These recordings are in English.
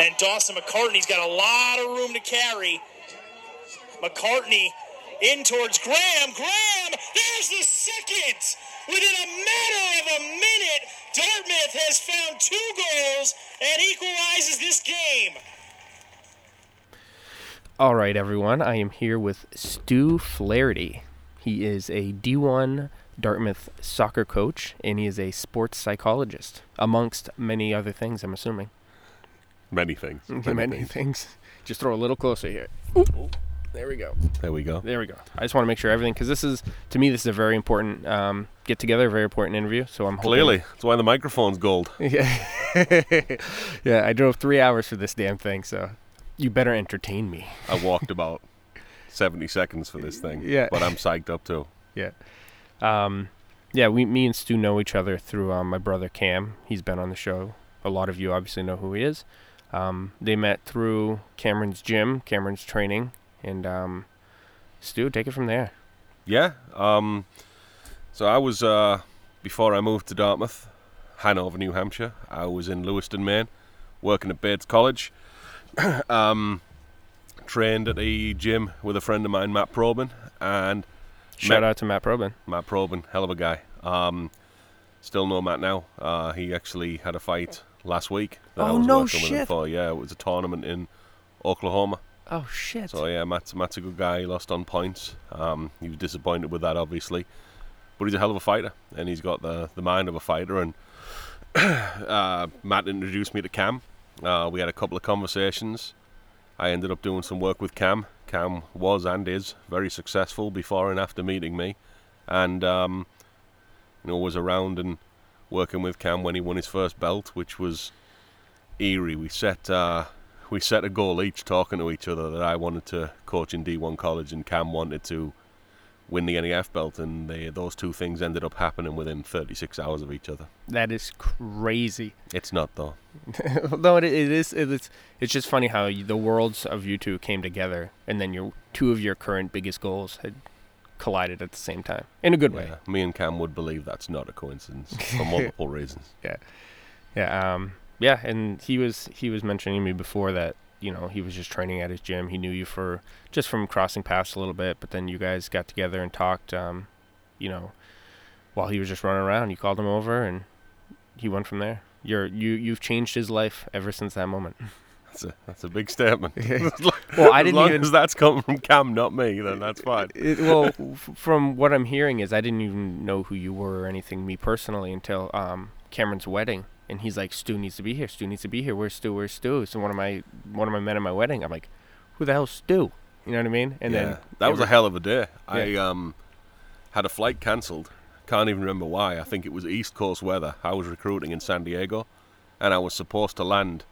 And Dawson McCartney's got a lot of room to carry. McCartney in towards Graham. Graham, there's the second. Within a matter of a minute, Dartmouth has found two goals and equalizes this game. All right, everyone. I am here with Stu Flaherty. He is a D1 Dartmouth soccer coach, and he is a sports psychologist, amongst many other things. I'm assuming Many things. many, things. Just throw a little closer here. There we go. There we go. There we go. I just want to make sure everything, because this is to me, this is a very important um, get together, very important interview. So I'm hoping, Clearly, that's why the microphone's gold. Yeah. yeah, I drove three hours for this damn thing, so you better entertain me. I walked about 70 seconds for this thing. Yeah. But I'm psyched up too. Yeah. Um, yeah, we, me and Stu know each other through um, my brother Cam. He's been on the show. A lot of you obviously know who he is. Um, they met through Cameron's gym, Cameron's training, and um, Stu, take it from there. Yeah. Um, so I was, uh, before I moved to Dartmouth, Hanover, New Hampshire, I was in Lewiston, Maine, working at Bates College. um, trained at a gym with a friend of mine, Matt Probin, and Shout Matt- out to Matt Probin. Matt Probin, hell of a guy. Um, still know Matt now. Uh, he actually had a fight last week that I Oh, was no working with him shit. for. Yeah, it was a tournament in Oklahoma. Oh shit! So yeah, Matt's Matt's a good guy. He lost on points. Um, he was disappointed with that, obviously, but he's a hell of a fighter, and he's got the the mind of a fighter. And uh, Matt introduced me to Cam. Uh, we had a couple of conversations. I ended up doing some work with Cam. Cam was and is very successful before and after meeting me, and um, you know was around and working with Cam when he won his first belt, which was eerie. We set uh, we set a goal each, talking to each other that I wanted to coach in D1 college and Cam wanted to win the NEF belt, and they, those two things ended up happening within 36 hours of each other. that is crazy. It's not though. no, it, it is. It, it's it's just funny how you, the worlds of you two came together, and then your two of your current biggest goals had collided at the same time in a good way. Yeah, me and Cam would believe that's not a coincidence for multiple reasons. Yeah, yeah, um, yeah, and he was he was mentioning to me before that you know he was just training at his gym. He knew you for just from crossing paths a little bit, but then you guys got together and talked. Um, you know, while he was just running around, you called him over, and he went from there. You're you you've changed his life ever since that moment. That's a that's a big statement. Well, I as didn't long even- as that's coming from Cam, not me, then that's fine. It, well, f- from what I'm hearing is I didn't even know who you were or anything, me personally, until um, Cameron's wedding, and he's like, "Stu needs to be here. Stu needs to be here. Where's Stu? Where's Stu?" So one of my one of my men at my wedding, I'm like, "Who the hell's Stu?" You know what I mean? And yeah, then that was a hell of a day. I um had a flight cancelled. Can't even remember why. I think it was East Coast weather. I was recruiting in San Diego, and I was supposed to land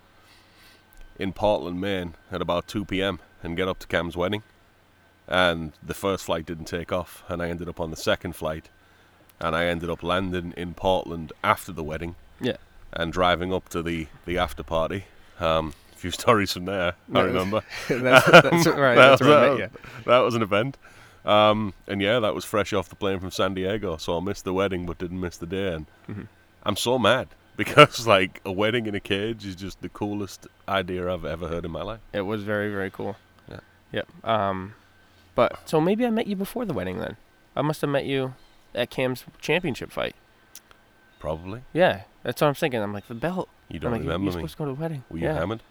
in Portland, Maine, at about 2 p.m. and get up to Cam's wedding. And the first flight didn't take off, and I ended up on the second flight, and I ended up landing in Portland after the wedding yeah. and driving up to the the after party. Um, a few stories from there. I remember that's, that's right. That's that, was- met that was an event. Um, and yeah, that was fresh off the plane from San Diego, so I missed the wedding but didn't miss the day. And Mm-hmm. I'm so mad because like a wedding in a cage is just the coolest idea I've ever heard in my life. It was very very cool. Yeah. Yep. Um, but so maybe I met you before the wedding then. I must have met you at Cam's championship fight. Probably. Yeah, that's what I'm thinking. I'm like the belt. You I'm don't like, remember you're me. supposed to go to the wedding. Were yeah. you hammered?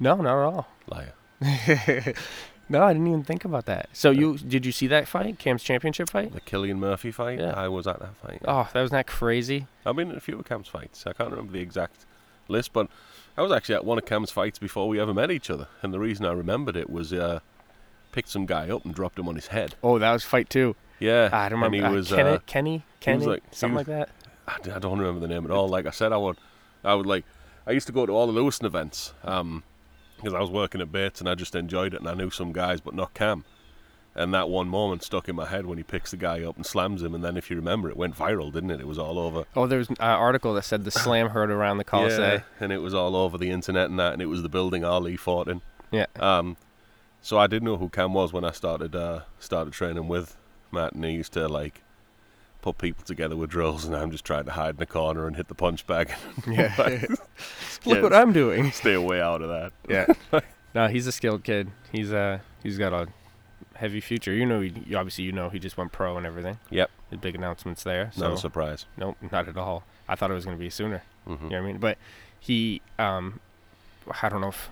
No, not at all. Liar. no, I didn't even think about that. So you did you see that fight, Cam's championship fight? The Killian Murphy fight? Yeah. I was at that fight. Oh, that was not crazy. I've been in a few of Cam's fights. I can't remember the exact list, but I was actually at one of Cam's fights before we ever met each other. And the reason I remembered it was uh, picked some guy up and dropped him on his head. Oh, that was fight two. Yeah, I don't and remember. he uh, was. Kenny, uh, Kenny, Kenny, like- something was- like that. I d- I don't remember the name at all. Like I said, I would, I would like, I used to go to all the Lewiston events, um, because I was working at Bates and I just enjoyed it and I knew some guys, but not Cam. And that one moment stuck in my head when he picks the guy up and slams him, and then if you remember, it went viral, didn't it? It was all over. Oh, there was an uh, article that said the slam heard around the Colisee. Yeah, and it was all over the internet and that, and it was the building Ali fought in. Yeah. Um, so I did know who Cam was when I started uh, started training with Matt, and he used to like put people together with drills, and I'm just trying to hide in the corner and hit the punch bag. Yeah. Like, Look Yeah, what I'm doing. Stay away out of that. Yeah. no, he's a skilled kid. He's uh he's got a heavy future. You know, he, obviously you know he just went pro and everything. Yep. His big announcements there. So Not a surprise. nope, not at all. I thought it was gonna be sooner. hmm You know what I mean? But he, um, I don't know if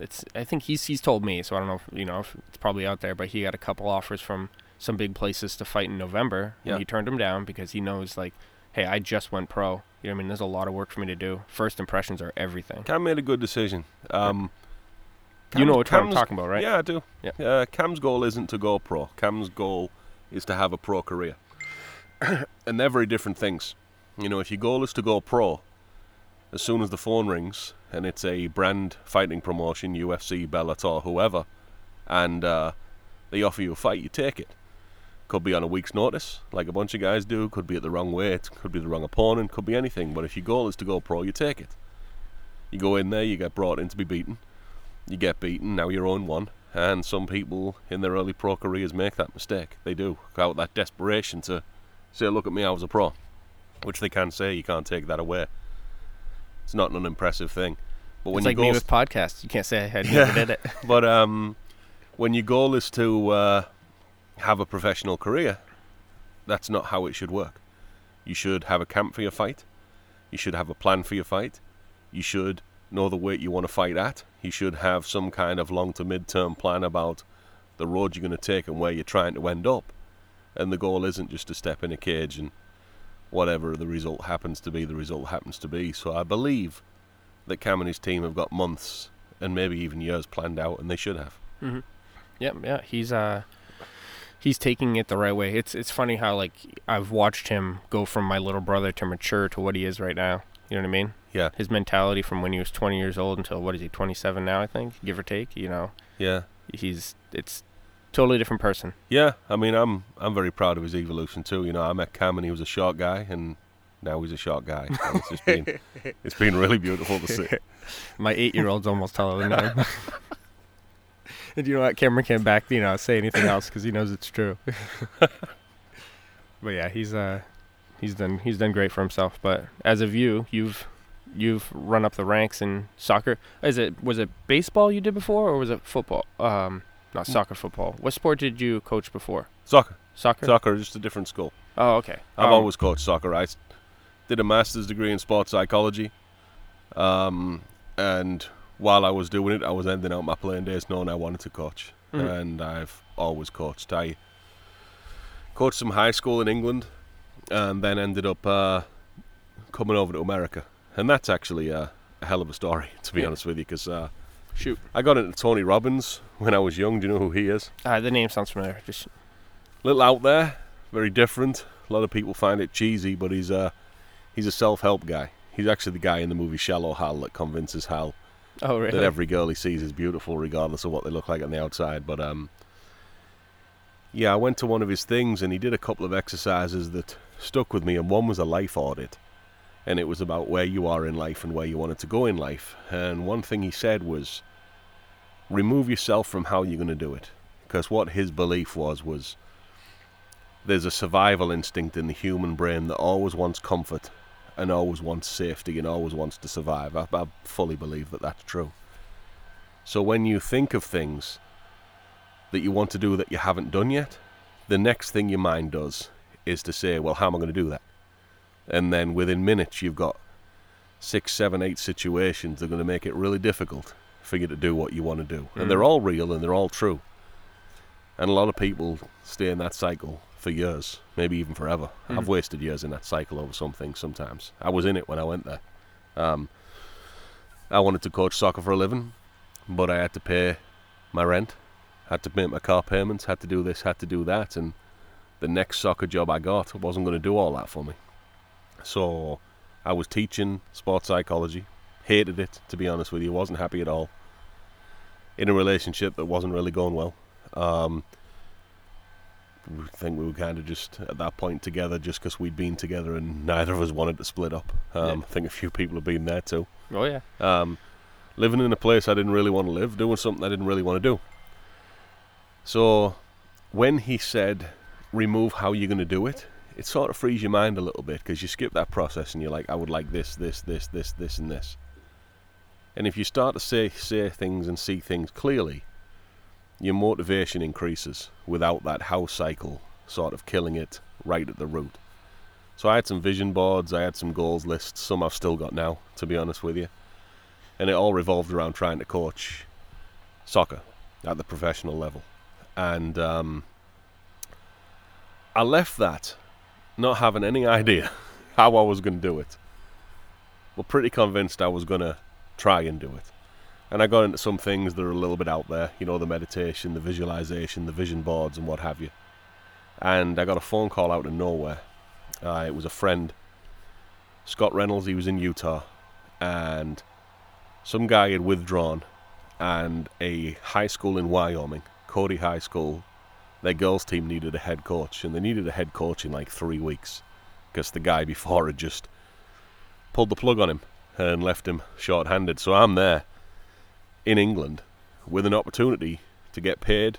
it's. I think he's he's told me, so I don't know if you know if it's probably out there. But he got a couple offers from some big places to fight in November, Yeah. and he turned them down because he knows like, hey, I just went pro. You know what I mean? There's a lot of work for me to do. First impressions are everything. Cam made a good decision. Um, you know Cam's- what I'm Cam's- talking about, right? Yeah, I do. Yeah. Uh, Cam's goal isn't to go pro. Cam's goal is to have a pro career. and they're very different things. You know, if your goal is to go pro, as soon as the phone rings and it's a brand fighting promotion, UFC, Bellator, whoever, and uh, they offer you a fight, you take it. Could be on a week's notice, like a bunch of guys do. Could be at the wrong weight. Could be the wrong opponent. Could be anything. But if your goal is to go pro, you take it. You go in there, you get brought in to be beaten you get beaten, now you're on one. And some people in their early pro careers make that mistake. They do. Out that desperation to say, look at me, I was a pro. Which they can say, you can't take that away. It's not an unimpressive thing. But when it's you like go me with podcasts. You can't say I had never did it. but um, when your goal is to uh, have a professional career, that's not how it should work. You should have a camp for your fight. You should have a plan for your fight. You should know the weight you want to fight at. You should have some kind of long to mid term plan about the road you're going to take and where you're trying to end up. And the goal isn't just to step in a cage and whatever the result happens to be, the result happens to be. So I believe that Cam and his team have got months and maybe even years planned out, and they should have. Yep, yeah, he's uh he's taking it the right way. It's it's funny how like I've watched him go from my little brother to mature to what he is right now. You know what I mean? Yeah. His mentality from when he was 20 years old until what is he 27 now, I think, give or take, you know. Yeah, He's it's totally different person. yeah. I mean, I'm I'm very proud of his evolution too. You know, I met Cam and he was a short guy, and now he's a short guy. It's just been it's been really beautiful to see. My 8-year-old's almost taller than him. And you know what? Cameron can't back, you know, say anything else cuz he knows it's true. but yeah, he's uh he's done he's done great for himself, but as of you, you've you've run up the ranks in soccer. Is it was it baseball you did before or was it football? Um not soccer football. What sport did you coach before? Soccer, Soccer? soccer, just a different school. oh, okay. I've Um, always coached soccer. I did a master's degree in sports psychology, um, and while I was doing it, I was ending out my playing days knowing I wanted to coach, Mhm. and I've always coached. I coached some high school in England, and then ended up uh, coming over to America, and that's actually a, a hell of a story, to be Yeah. honest with you, because uh, shoot. I got into Tony Robbins when I was young. Do you know who he is? Uh, the name sounds familiar. Just little out there, very different. A lot of people find it cheesy, but he's a he's a self-help guy. He's actually the guy in the movie Shallow Hal that convinces Hal Oh, really? that every girl he sees is beautiful, regardless of what they look like on the outside. But um, yeah, I went to one of his things, and he did a couple of exercises that stuck with me, and one was a life audit, and it was about where you are in life and where you wanted to go in life. And one thing he said was, remove yourself from how you're going to do it, because what his belief was was there's a survival instinct in the human brain that always wants comfort and always wants safety and always wants to survive. I, I fully believe that that's true. So when you think of things that you want to do that you haven't done yet, the next thing your mind does is to say, well, how am I going to do that? And then within minutes, you've got six, seven, eight situations that are going to make it really difficult for you to do what you want to do. And they're mm. all real and they're all true. And a lot of people stay in that cycle for years, maybe even forever. Mhm. I've wasted years in that cycle over something sometimes. I was in it when I went there. Um, I wanted to coach soccer for a living, but I had to pay my rent, had to make my car payments, had to do this, had to do that, and the next soccer job I got wasn't going to do all that for me. So I was teaching sports psychology, hated it to be honest with you, wasn't happy at all. In a relationship that wasn't really going well. Um, we think we were kind of just at that point together just because we'd been together and neither of us wanted to split up. Um, Yeah. I think a few people have been there too. Oh yeah. Um, living in a place I didn't really want to live, doing something I didn't really want to do. So when he said, remove how you're going to do it, it sort of frees your mind a little bit because you skip that process and you're like, I would like this, this, this, this, this, and this. And if you start to say say things and see things clearly, your motivation increases without that house cycle sort of killing it right at the root. So I had some vision boards, I had some goals lists, some I've still got now, to be honest with you. And it all revolved around trying to coach soccer at the professional level. And um, I left that not having any idea how I was going to do it. But pretty convinced I was going to try and do it. And I got into some things that are a little bit out there, you know, the meditation, the visualization, the vision boards, and what have you. And I got a phone call out of nowhere. Uh, it was a friend, Scott Reynolds, he was in Utah, and some guy had withdrawn, and a high school in Wyoming, Cody High School, their girls' team needed a head coach, and they needed a head coach in like three weeks because the guy before had just pulled the plug on him and left him short-handed. So I'm there in England with an opportunity to get paid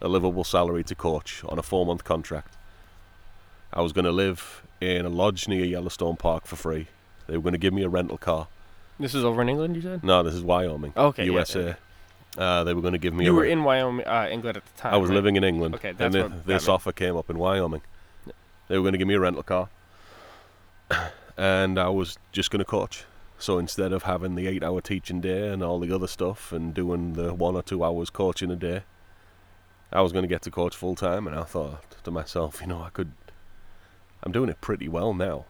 a livable salary to coach on a four-month contract. I was going to live in a lodge near Yellowstone Park for free. They were going to give me a rental car. This is over in England, you said? No, this is Wyoming, Okay, USA. yeah. Uh, they were going to give me. A You were re- in Wyoming, uh, England at the time. I was right? living in England. Okay, and that's thi- what this offer came up in Wyoming. They were going to give me a rental car, and I was just going to coach. So instead of having the eight-hour teaching day and all the other stuff, and doing the one or two hours coaching a day, I was going to get to coach full time. And I thought to myself, you know, I could. I'm doing it pretty well now.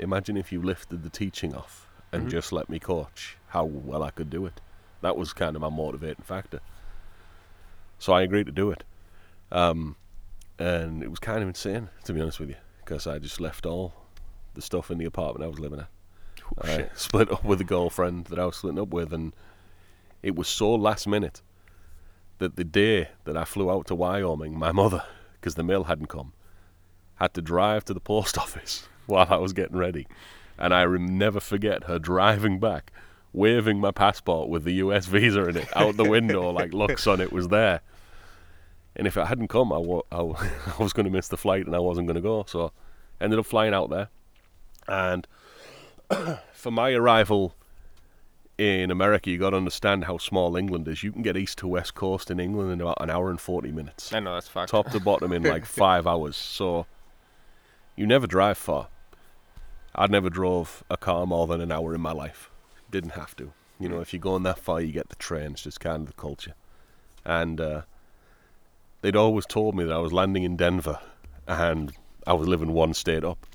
Imagine if you lifted the teaching off and Mhm. just let me coach, how well I could do it. That was kind of my motivating factor. So I agreed to do it. Um, and it was kind of insane, to be honest with you, because I just left all the stuff in the apartment I was living at. Oh, I split up with a girlfriend that I was splitting up with, and it was so last minute that the day that I flew out to Wyoming, my mother, because the mail hadn't come, had to drive to the post office while I was getting ready. And I never forget her driving back, waving my passport with the US visa in it out the window, like looks on it was there. And if it hadn't come, I wa- I I was going to miss the flight and I wasn't going to go. So I ended up flying out there. And for my arrival in America, you got to understand how small England is. You can get east to west coast in England in about an hour and 40 minutes I know that's fucked. top to bottom in like five hours. So you never drive far. I'd never drove a car more than an hour in my life. Didn't have to. You know, if you're going that far, you get the train. It's just kind of the culture. And uh, they'd always told me that I was landing in Denver and I was living one state up.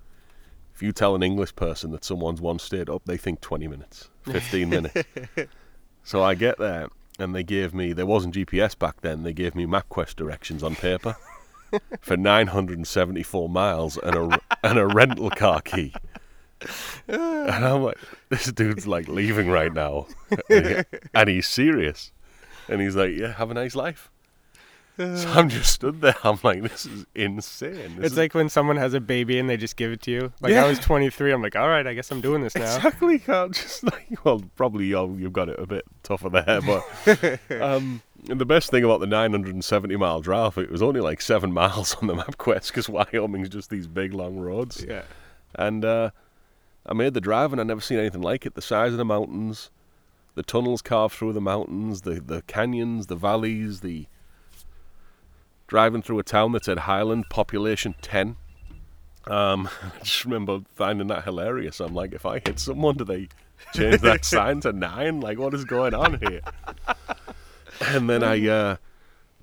If you tell an English person that someone's one state up, they think 20 minutes, 15 minutes. So I get there, and they gave me, there wasn't GPS back then, they gave me MapQuest directions on paper for 974 miles and a, and a rental car key. And I'm like, this dude's like leaving right now. And he's serious. And he's like, yeah, have a nice life. So I'm just stood there. I'm like, this is insane. This It's is like when someone has a baby and they just give it to you. Like Yeah. I was 23, I'm like, all right, I guess I'm doing this now. Exactly. Can't just like well, probably you you've got it a bit tougher there, but um, and the best thing about the 970 mile drive, it was only like seven miles on the MapQuest because Wyoming's just these big long roads, Yeah. and uh, I made the drive and I never seen anything like it. The size of the mountains, the tunnels carved through the mountains, the the canyons, the valleys, the driving through a town that said Highland population 10. Um, I just remember finding that hilarious. I'm like, if I hit someone, do they change that sign to nine? Like, what is going on here? And then I uh,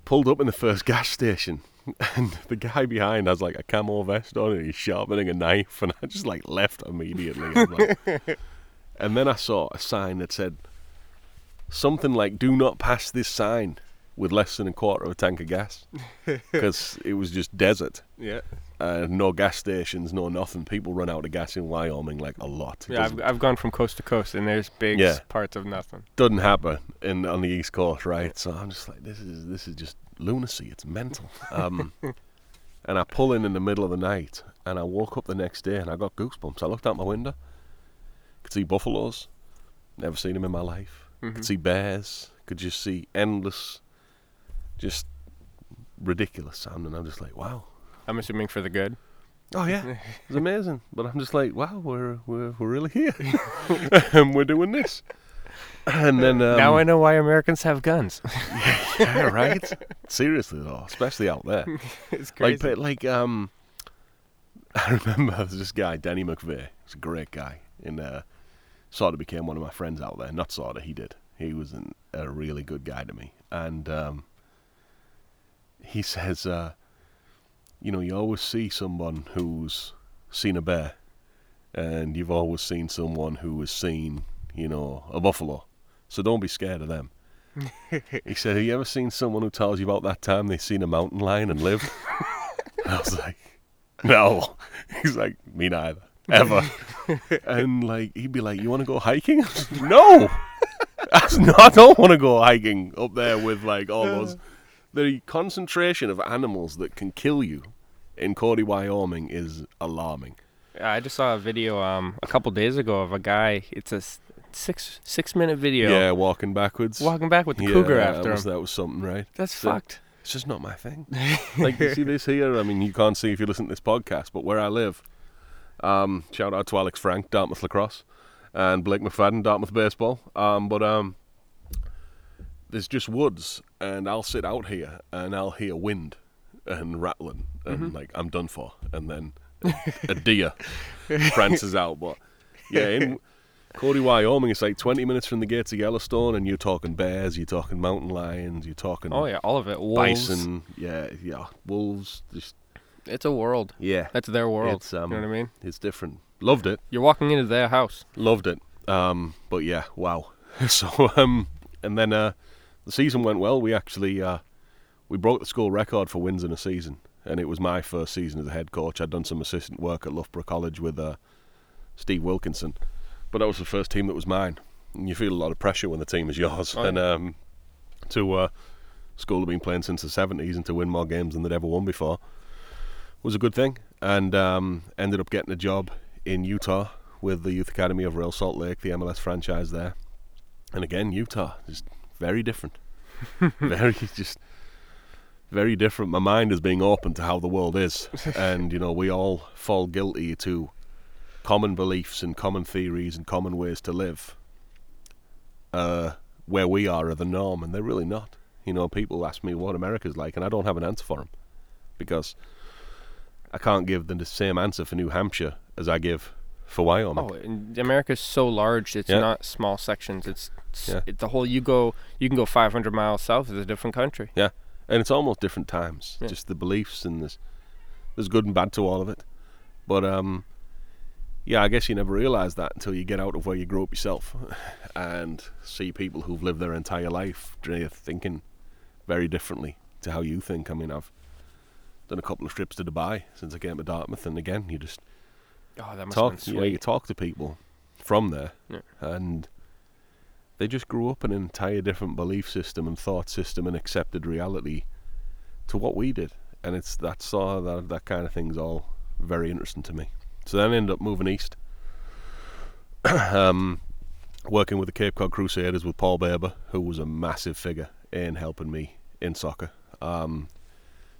pulled up in the first gas station, and the guy behind has like a camo vest on, and he's sharpening a knife, and I just like left immediately. Like- and then I saw a sign that said something like "Do not pass this sign." With less than a quarter of a tank of gas, because it was just desert Yeah. uh, no gas stations, no nothing. People run out of gas in Wyoming like a lot. It Yeah, I've, I've gone from coast to coast and there's big Yeah. parts of nothing. doesn't happen in on the East Coast, right? So I'm just like, this is this is just lunacy. It's mental. Um, and I pull in in the middle of the night, and I woke up the next day, and I got goosebumps. I looked out my window, could see buffaloes, never seen them in my life. Mhm. Could see bears, could just see endless, just ridiculous sound, and I'm just like, wow. I'm assuming for the good. Oh yeah, it's amazing. But I'm just like, wow, we're we're we're really here, and we're doing this. And then um, now I know why Americans have guns. yeah, right. Seriously though, especially out there. it's Like, but like, um, I remember there was this guy, Danny McVeigh. He's a great guy, and uh, sort of became one of my friends out there. Not sort of, he did. He was an, a really good guy to me, and um, he says, uh, you know, you always see someone who's seen a bear, and you've always seen someone who has seen, you know, a buffalo. So don't be scared of them. he said, Have you ever seen someone who tells you about that time they seen a mountain lion and lived? I was like, No. He's like, Me neither. Ever. and like he'd be like, You wanna go hiking? I was like, no. I was not- I don't want to go hiking up there with like all those the concentration of animals that can kill you in Cody, Wyoming is alarming. I just saw a video um a couple days ago of a guy. It's a six six minute video. Yeah, walking backwards. Walking back with the yeah, cougar that after was, him. that was something, right? That's So- fucked. It's just not my thing. like you see this here. I mean, you can't see if you listen to this podcast, but where I live, um, shout out to Alex Frank, Dartmouth Lacrosse, and Blake McFadden, Dartmouth Baseball. Um, but um, there's just woods, and I'll sit out here and I'll hear wind and rattling, and like I'm done for. And then a deer prances out. But yeah, in Cody, Wyoming, it's like 20 minutes from the gates of Yellowstone, and you're talking bears, you're talking mountain lions, you're talking Oh yeah, all of it. Wolves. bison, yeah, yeah, wolves, just It's a world. yeah, That's their world. It's, um, you know what I mean? it's different. Loved it, You're walking into their house. loved it. Um, but yeah, wow. so um, and then uh, the season went well. We actually uh, we broke the school record for wins in a season, and it was my first season as a head coach. I'd done some assistant work at Loughborough College with uh, Steve Wilkinson, but that was the first team that was mine. And you feel a lot of pressure when the team is yours, Oh, and um, to uh, school have been playing since the seventies, and to win more games than they'd ever won before was a good thing. And um, ended up getting a job in Utah with the Youth Academy of Real Salt Lake, the MLS franchise there. And again, Utah is very different. very just very different. My mind is being open to how the world is, and you know we all fall guilty to common beliefs and common theories and common ways to live. Uh, where we are are the norm, and they're really not. You know, people ask me what America's like, and I don't have an answer for them because I can't give them the same answer for New Hampshire as I give for Wyoming. Oh, and America's so large. It's Yeah. not small sections. It's, it's Yeah. it, the whole. You go. You can go 500 miles south. It's a different country. Yeah, and it's almost different times. Yeah. Just the beliefs and there's there's good and bad to all of it. But um, yeah, I guess you never realise that until you get out of where you grew up yourself and see people who've lived their entire life thinking very differently to how you think. I mean, I've done a couple of trips to Dubai since I came to Dartmouth, and again, you just Oh, that must talk. have Yeah, you talk to people from there, Yeah. and they just grew up an entire different belief system and thought system and accepted reality to what we did, and it's that sort of that that kind of thing's all very interesting to me. So then I ended up moving east, um, working with the Cape Cod Crusaders with Paul Baber, who was a massive figure in helping me in soccer. Um,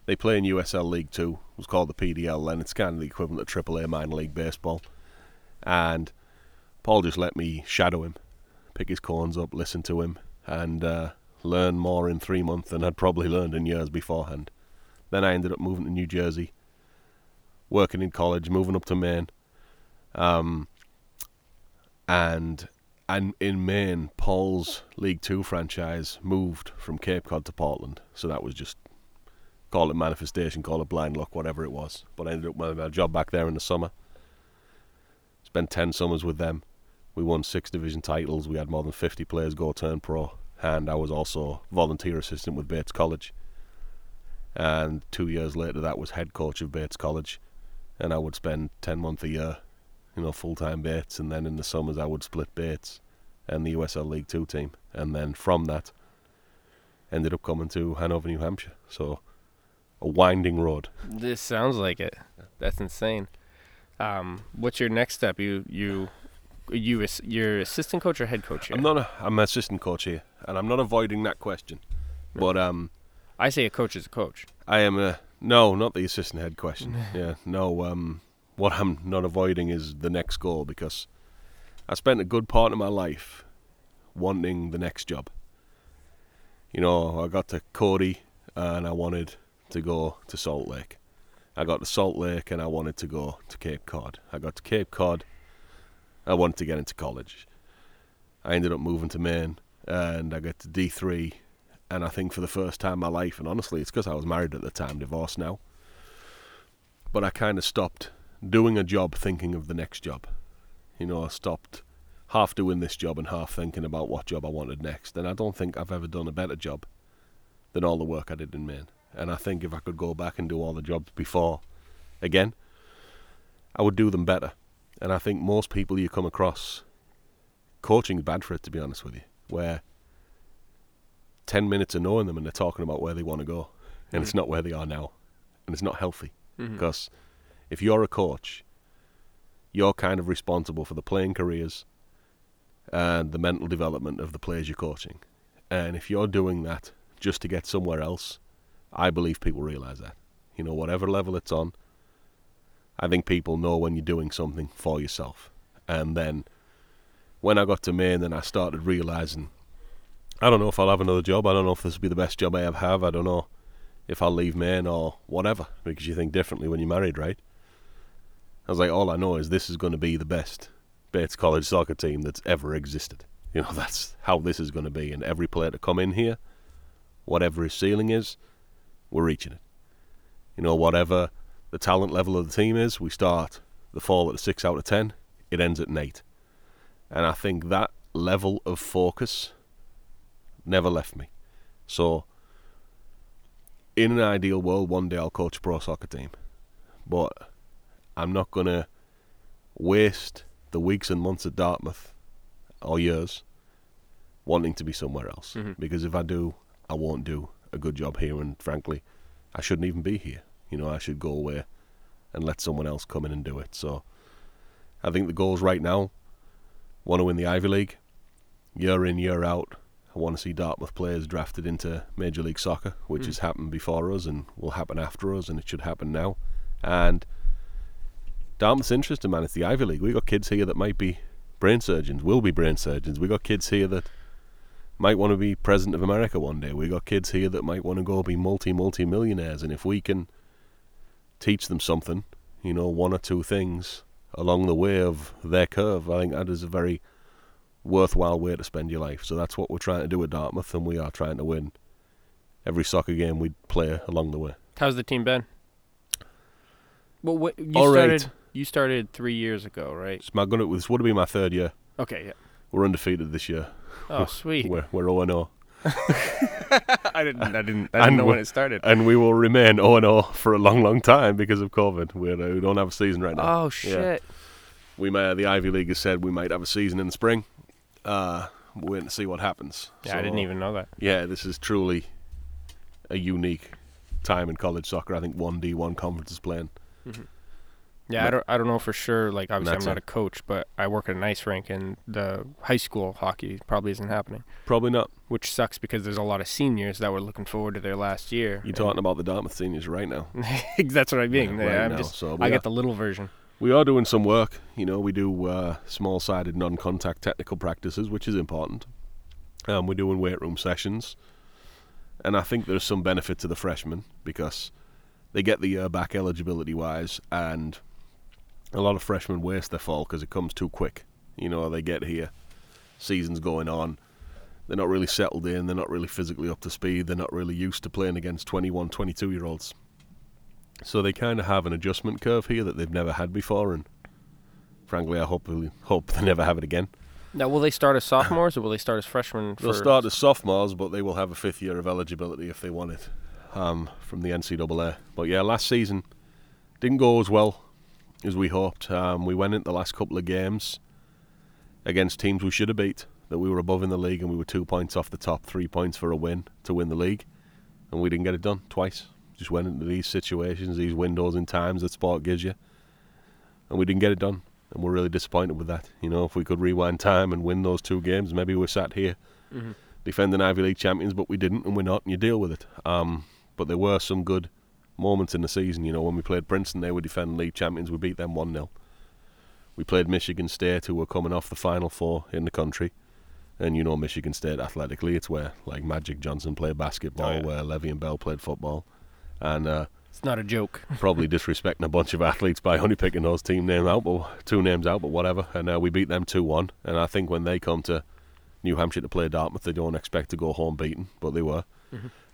they play in USL League Two. It was called the PDL, and it's kind of the equivalent of AAA minor league baseball. And Paul just let me shadow him, pick his corns up, listen to him, and uh, learn more in three months than I'd probably learned in years beforehand. Then I ended up moving to New Jersey, working in college, moving up to Maine, um, and and in Maine, Paul's League Two franchise moved from Cape Cod to Portland, so that was just call it manifestation, call it blind luck, whatever it was. But I ended up with a job back there in the summer. Spent ten summers with them. We won six division titles. We had more than fifty players go turn pro, and I was also volunteer assistant with Bates College. And two years later, that was head coach of Bates College, and I would spend ten months a year, you know, full time Bates, and then in the summers I would split Bates and the USL League Two team, and then from that, ended up coming to Hanover, New Hampshire. So a winding road. This sounds like it. That's insane. Um, what's your next step? You you you your assistant coach or head coach here? I'm not a I'm an assistant coach here, and I'm not avoiding that question. But um, I say a coach is a coach. I am a No, not the assistant head question. yeah, no. Um, what I'm not avoiding is the next goal because I spent a good part of my life wanting the next job. You know, I got to Cody and I wanted to go to Salt Lake. I got to Salt Lake and I wanted to go to Cape Cod. I got to Cape Cod. I wanted to get into college. I ended up moving to Maine and I got to D3 and I think for the first time in my life, and honestly, it's because I was married at the time, divorced now. But I kind of stopped doing a job thinking of the next job. You know, I stopped half doing this job and half thinking about what job I wanted next. And I don't think I've ever done a better job than all the work I did in Maine. And I think if I could go back and do all the jobs before again, I would do them better. And I think most people you come across, coaching's bad for it, to be honest with you, where 10 minutes of knowing them and they're talking about where they want to go. And Mm. it's not where they are now. And it's not healthy. Mhm. Because if you're a coach, you're kind of responsible for the playing careers and the mental development of the players you're coaching. And if you're doing that just to get somewhere else, I believe people realize that. You know, whatever level it's on, I think people know when you're doing something for yourself. And then when I got to Maine, then I started realizing I don't know if I'll have another job. I don't know if this will be the best job I ever have. I don't know if I'll leave Maine or whatever, because you think differently when you're married, right? I was like, all I know is this is going to be the best Bates College soccer team that's ever existed. You know, that's how this is going to be. And every player to come in here, whatever his ceiling is, we're reaching it. You know, whatever the talent level of the team is, we start the fall at a 6 out of 10, it ends at an 8. And I think that level of focus never left me. So, in an ideal world, one day I'll coach a pro soccer team. But I'm not going to waste the weeks and months at Dartmouth or years wanting to be somewhere else. Mhm. Because if I do, I won't do a good job here. And frankly, I shouldn't even be here. You know, I should go away and let someone else come in and do it. So I think the goals right now want to win the Ivy League year in, year out. I want to see Dartmouth players drafted into Major League Soccer, which Mm. has happened before us and will happen after us, and it should happen now. And Dartmouth's interesting, man. It's the Ivy League. We got kids here that might be brain surgeons, will be brain surgeons. We got kids here that might want to be president of America one day. We got kids here that might want to go be multi multi millionaires. And if we can teach them something, you know, one or two things along the way of their curve, I think that is a very worthwhile way to spend your life. So that's what we're trying to do at Dartmouth, and we are trying to win every soccer game we play along the way. How's the team been? Well, what, you All right. started. You started three years ago, right? It's my gonna. This would have been my third year. Okay. Yeah. We're undefeated this year. Oh, sweet. We're we're 0 0. I didn't. I didn't. I didn't know when it started. and we will remain 0 0 for a long, long time because of COVID. We're, uh, we don't have a season right now. Oh shit. We may, the Ivy League has said we might have a season in the spring. Uh, we're waiting to see what happens. Yeah, I didn't even know that. Yeah, this is truly a unique time in college soccer. I think one D one conference is playing. Yeah, I don't. I don't know for sure. Like, obviously, I'm not it. a coach, but I work at an ice rink, and the high school hockey probably isn't happening, Probably not. which sucks because there's a lot of seniors that were looking forward to their last year. You're talking about the Dartmouth seniors right now. That's what I mean. Yeah, right now. just. So I are- get the little version. We are doing some work. You know, we do uh, small-sided, non-contact technical practices, which is important. Um, we're doing weight room sessions, and I think there's some benefit to the freshmen because they get the year back eligibility-wise, and a lot of freshmen waste their fall because it comes too quick. You know, they get here, season's going on, they're not really settled in, they're not really physically up to speed, they're not really used to playing against 21, 22-year-olds. So they kind of have an adjustment curve here that they've never had before, and frankly, I hope hope they never have it again. Now, will they start as sophomores or will they start as freshmen? They'll start as sophomores, but they will have a fifth year of eligibility if they want it um, from the NCAA. But yeah, last season didn't go as well as we hoped. Um, we went into the last couple of games against teams we should have beat, that we were above in the league, and we were two points off the top, three points for a win to win the league, and we didn't get it done twice. Just went into these situations, these windows in times that sport gives you, and we didn't get it done. And we're really disappointed with that. You know, if we could rewind time and win those two games, maybe we're sat here defending Ivy League champions, but we didn't, and we're not, and you deal with it. Um, but there were some good moments in the season. You know, when we played Princeton, they were defending league champions. We beat them 1 0. We played Michigan State, who were coming off the Final Four in the country. And you know, Michigan State athletically, it's where like Magic Johnson played basketball, Oh, yeah. where Le'Veon Bell played football. And uh, It's not a joke. probably disrespecting a bunch of athletes by only picking those team names out, but two names out, but whatever. And uh, we beat them two one. And I think when they come to New Hampshire to play Dartmouth, they don't expect to go home beaten, but they were.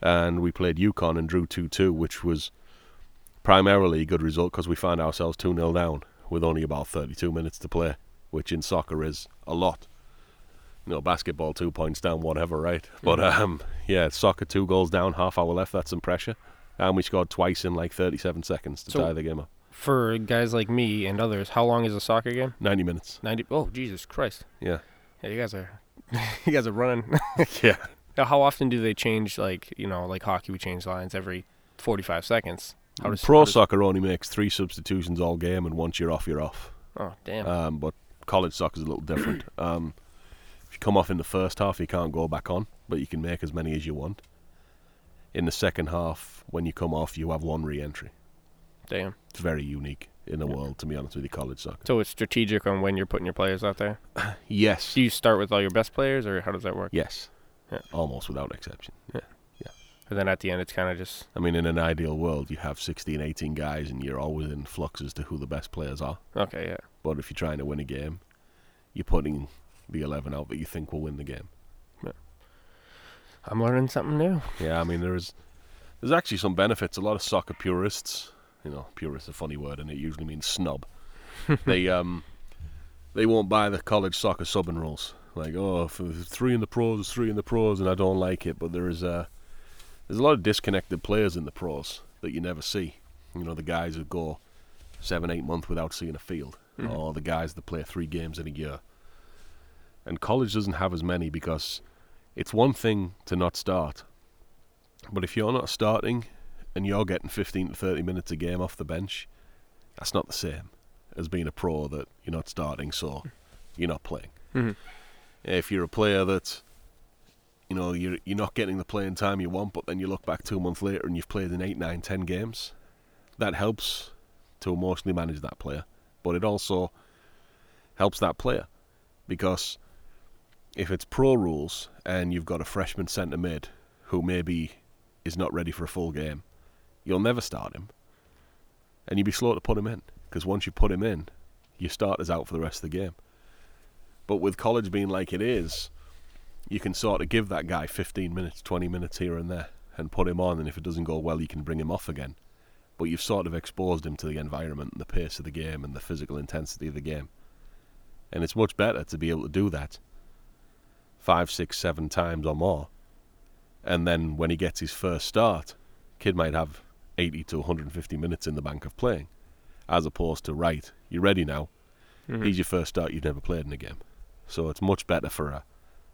And we played UConn and drew two two, which was primarily a good result because we found ourselves two 0 down with only about thirty two minutes to play, which in soccer is a lot. You know, basketball two points down, whatever, right? But um, yeah, soccer two goals down, half hour left. That's some pressure and we scored twice in like 37 seconds to So- tie the game up. For guys like me and others, how long is a soccer game? 90 minutes. 90 Oh, Jesus Christ. Yeah. Yeah, you guys are you guys are running. Yeah. Now, how often do they change like, you know, like hockey we change lines every 45 seconds? How does Pro how does- soccer only makes three substitutions all game, and once you're off, you're off. Oh, damn. Um, but college soccer is a little different. Um, if you come off in the first half, you can't go back on, but you can make as many as you want. In the second half, when you come off, you have one re-entry. damn. It's very unique in the world, to be honest with you, college soccer. So it's strategic on when you're putting your players out there. Yes. Do you start with all your best players or how does that work? Yes. Yeah. Almost without exception. Yeah. Yeah. And then at the end it's kind of just I mean, in an ideal world, you have 16, 18 guys, and you're always in flux as to who the best players are. okay, yeah. But if you're trying to win a game, you're putting the 11 out that you think will win the game. I'm learning something new. Yeah, I mean, there's there's actually some benefits. A lot of soccer purists, you know, purist is a funny word, and it usually means snob. they um they won't buy the college soccer subbing rules. Like, oh, there's three in the pros, three in the pros, and I don't like it. But there is uh, there's a lot of disconnected players in the pros that you never see. You know, the guys who go seven, eight months without seeing a field, Mhm. or the guys that play three games in a year. And college doesn't have as many because it's one thing to not start, but if you're not starting and you're getting 15 to 30 minutes a game off the bench, that's not the same as being a pro that you're not starting, so you're not playing. Mhm. If you're a player that you know you're you're not getting the playing time you want, but then you look back two months later and you've played in eight, nine, ten games, that helps to emotionally manage that player. But it also helps that player because if it's pro rules and you've got a freshman centre mid who maybe is not ready for a full game, you'll never start him. And you'd be slow to put him in because once you put him in, your starter's out for the rest of the game. But with college being like it is, you can sort of give that guy 15 minutes, 20 minutes here and there and put him on, and if it doesn't go well, you can bring him off again. But you've sort of exposed him to the environment and the pace of the game and the physical intensity of the game. And it's much better to be able to do that five, six, seven times or more. And then when he gets his first start, kid might have 80 to 150 minutes in the bank of playing, as opposed to right, you're ready now. Mhm. He's your first start. You've never played in a game, so it's much better for a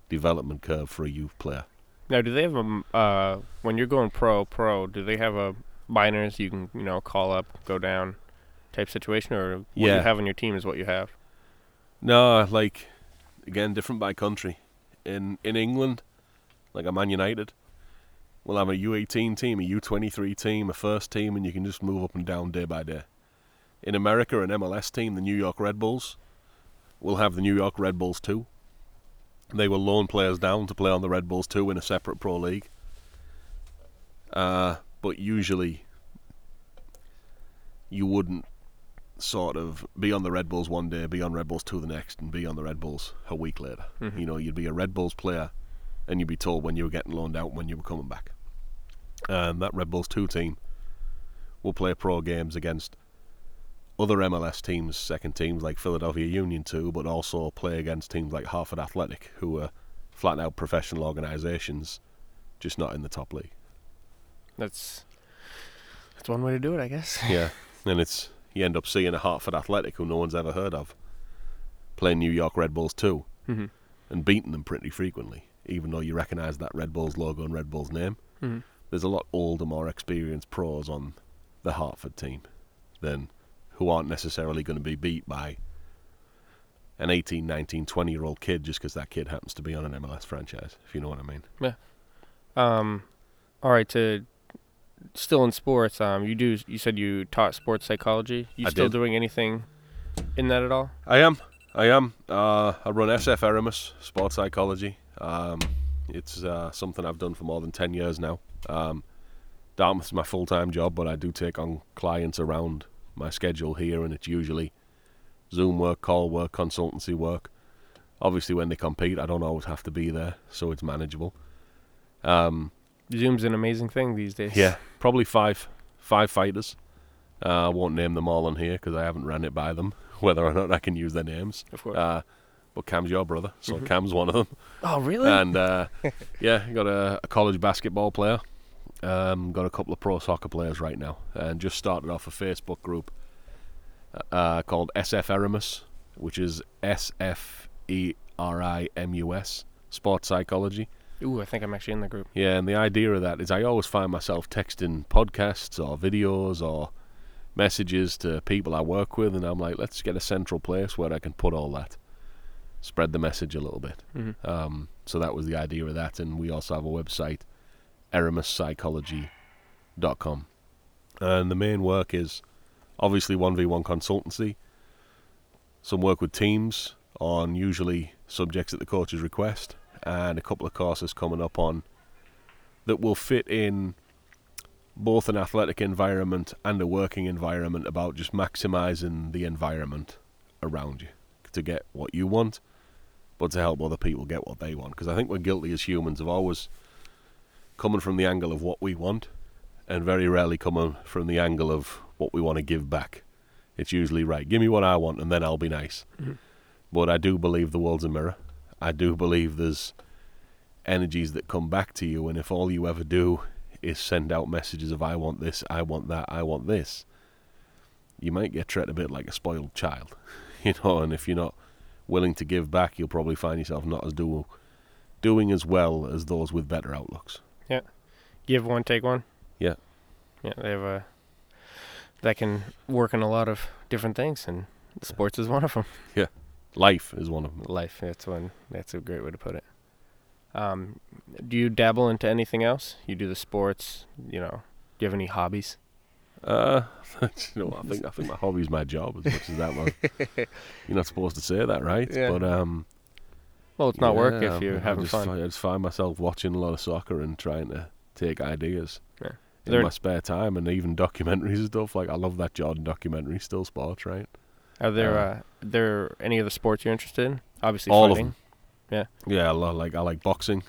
development curve for a youth player. Now, do they have a uh when you're going pro pro? Do they have a minors you can you know call up, go down, type situation, or what Yeah. you have on your team is what you have? No, like again, different by country. In in England, like a Man United, we'll have a U18 team, a U23 team, a first team, and you can just move up and down day by day. In America, an MLS team, the New York Red Bulls, will have the New York Red Bulls too. They will loan players down to play on the Red Bulls too in a separate pro league. Uh, but usually, you wouldn't sort of be on the Red Bulls one day, be on Red Bulls two the next, and be on the Red Bulls a week later. Mhm. You know, you'd be a Red Bulls player, and you'd be told when you were getting loaned out and when you were coming back. And that Red Bulls two team will play pro games against other MLS teams, second teams like Philadelphia Union too, but also play against teams like Hartford Athletic, who are flat out professional organisations, just not in the top league. That's that's one way to do it, I guess. Yeah, and it's you end up seeing a Hartford Athletic who no one's ever heard of playing New York Red Bulls too hmm and beating them pretty frequently, even though you recognise that Red Bulls logo and Red Bulls name. hmm There's a lot older, more experienced pros on the Hartford team than who aren't necessarily going to be beat by an 18, 19, 20 year old kid just because that kid happens to be on an MLS franchise, if you know what I mean. Yeah. Um, all right. To still in sports, um, you do. You said you taught sports psychology. You I still did. doing anything in that at all? I am. I am. Uh, I run SF Eramus Sports Psychology. Um, it's uh, something I've done for more than 10 years now. Um, Dartmouth's my full time job, but I do take on clients around my schedule here, and it's usually Zoom work, call work, consultancy work. Obviously, when they compete, I don't always have to be there, so it's manageable. Um, Zoom's an amazing thing these days. yeah, probably five five fighters. Uh, I won't name them all on here because I haven't ran it by them whether or not I can use their names. of course. Uh, but Kam's your brother, so Mhm. Kam's one of them. oh, really? And uh, yeah, got a, a college basketball player. Um, got a couple of pro soccer players right now, and just started off a Facebook group uh, called Sferimus, which is S F E R I M U S, Sports Psychology. Ooh, I think I'm actually in the group. Yeah, and the idea of that is I always find myself texting podcasts or videos or messages to people I work with, and I'm like, let's get a central place where I can put all that, spread the message a little bit. hmm Um, so that was the idea of that, and we also have a website, eremispsychology.com. And the main work is obviously 1v1 consultancy, some work with teams on usually subjects at the coach's request, and a couple of courses coming up on that will fit in both an athletic environment and a working environment about just maximizing the environment around you to get what you want but to help other people get what they want. Because I think we're guilty as humans of always coming from the angle of what we want, and very rarely coming from the angle of what we want to give back. It's usually right. Give me what I want, and then I'll be nice. Mhm. But I do believe the world's a mirror. I do believe there's energies that come back to you, and if all you ever do is send out messages of "I want this, I want that, I want this," you might get treated a bit like a spoiled child, you know. And if you're not willing to give back, you'll probably find yourself not as do, doing as well as those with better outlooks. Give one, take one. Yeah. Yeah, they have a that can work in a lot of different things, and sports is one of them. Yeah, life is one of them. Life. That's one. That's a great way to put it. Um, do you dabble into anything else? You do the sports. You know. Do you have any hobbies? Uh, you know, I think I think my hobby's my job as much as that one. You're not supposed to say that, right? Yeah. But um, Well, it's not work if you're I having just, fun. I just find myself watching a lot of soccer and trying to take ideas Yeah. in There- my spare time, and even documentaries and stuff. Like I love that Jordan documentary, still sports, right? Are there uh, uh, there any of the sports you're interested in? Obviously, All of them. Yeah, I lo- like I like boxing,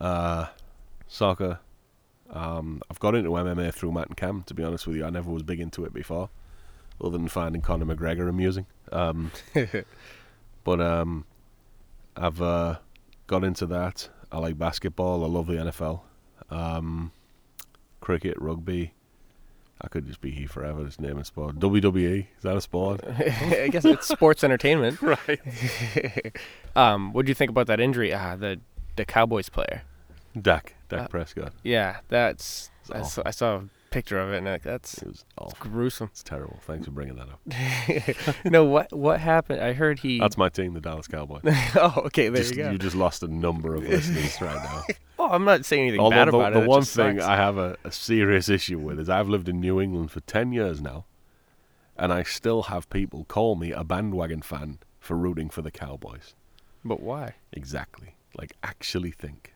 uh, soccer. Um, I've got into MMA through Matt and Kam. To be honest with you, I never was big into it before, other than finding Conor McGregor amusing. Um, but um, I've uh, got into that. I like basketball. I love the NFL, um, cricket, rugby. I could just be here forever, just naming sport. WWE is that a sport? I guess it's sports entertainment. right. Um, what do you think about that injury? Ah, the the Cowboys player. Dak, Dak Uh, Prescott. Yeah, that's. It's I saw, awful. I saw a picture of it, and like, that's It was awful. gruesome. It's terrible. Thanks for bringing that up. no, what what happened? I heard he. That's my team, the Dallas Cowboys. oh, okay, there Just- you go. just lost a number of listeners right now. oh, I'm not saying anything Although bad the, about the it. it one thing sucks. I have a, a serious issue with is I've lived in New England for 10 years now, and I still have people call me a bandwagon fan for rooting for the Cowboys. But why? Exactly. Like, actually think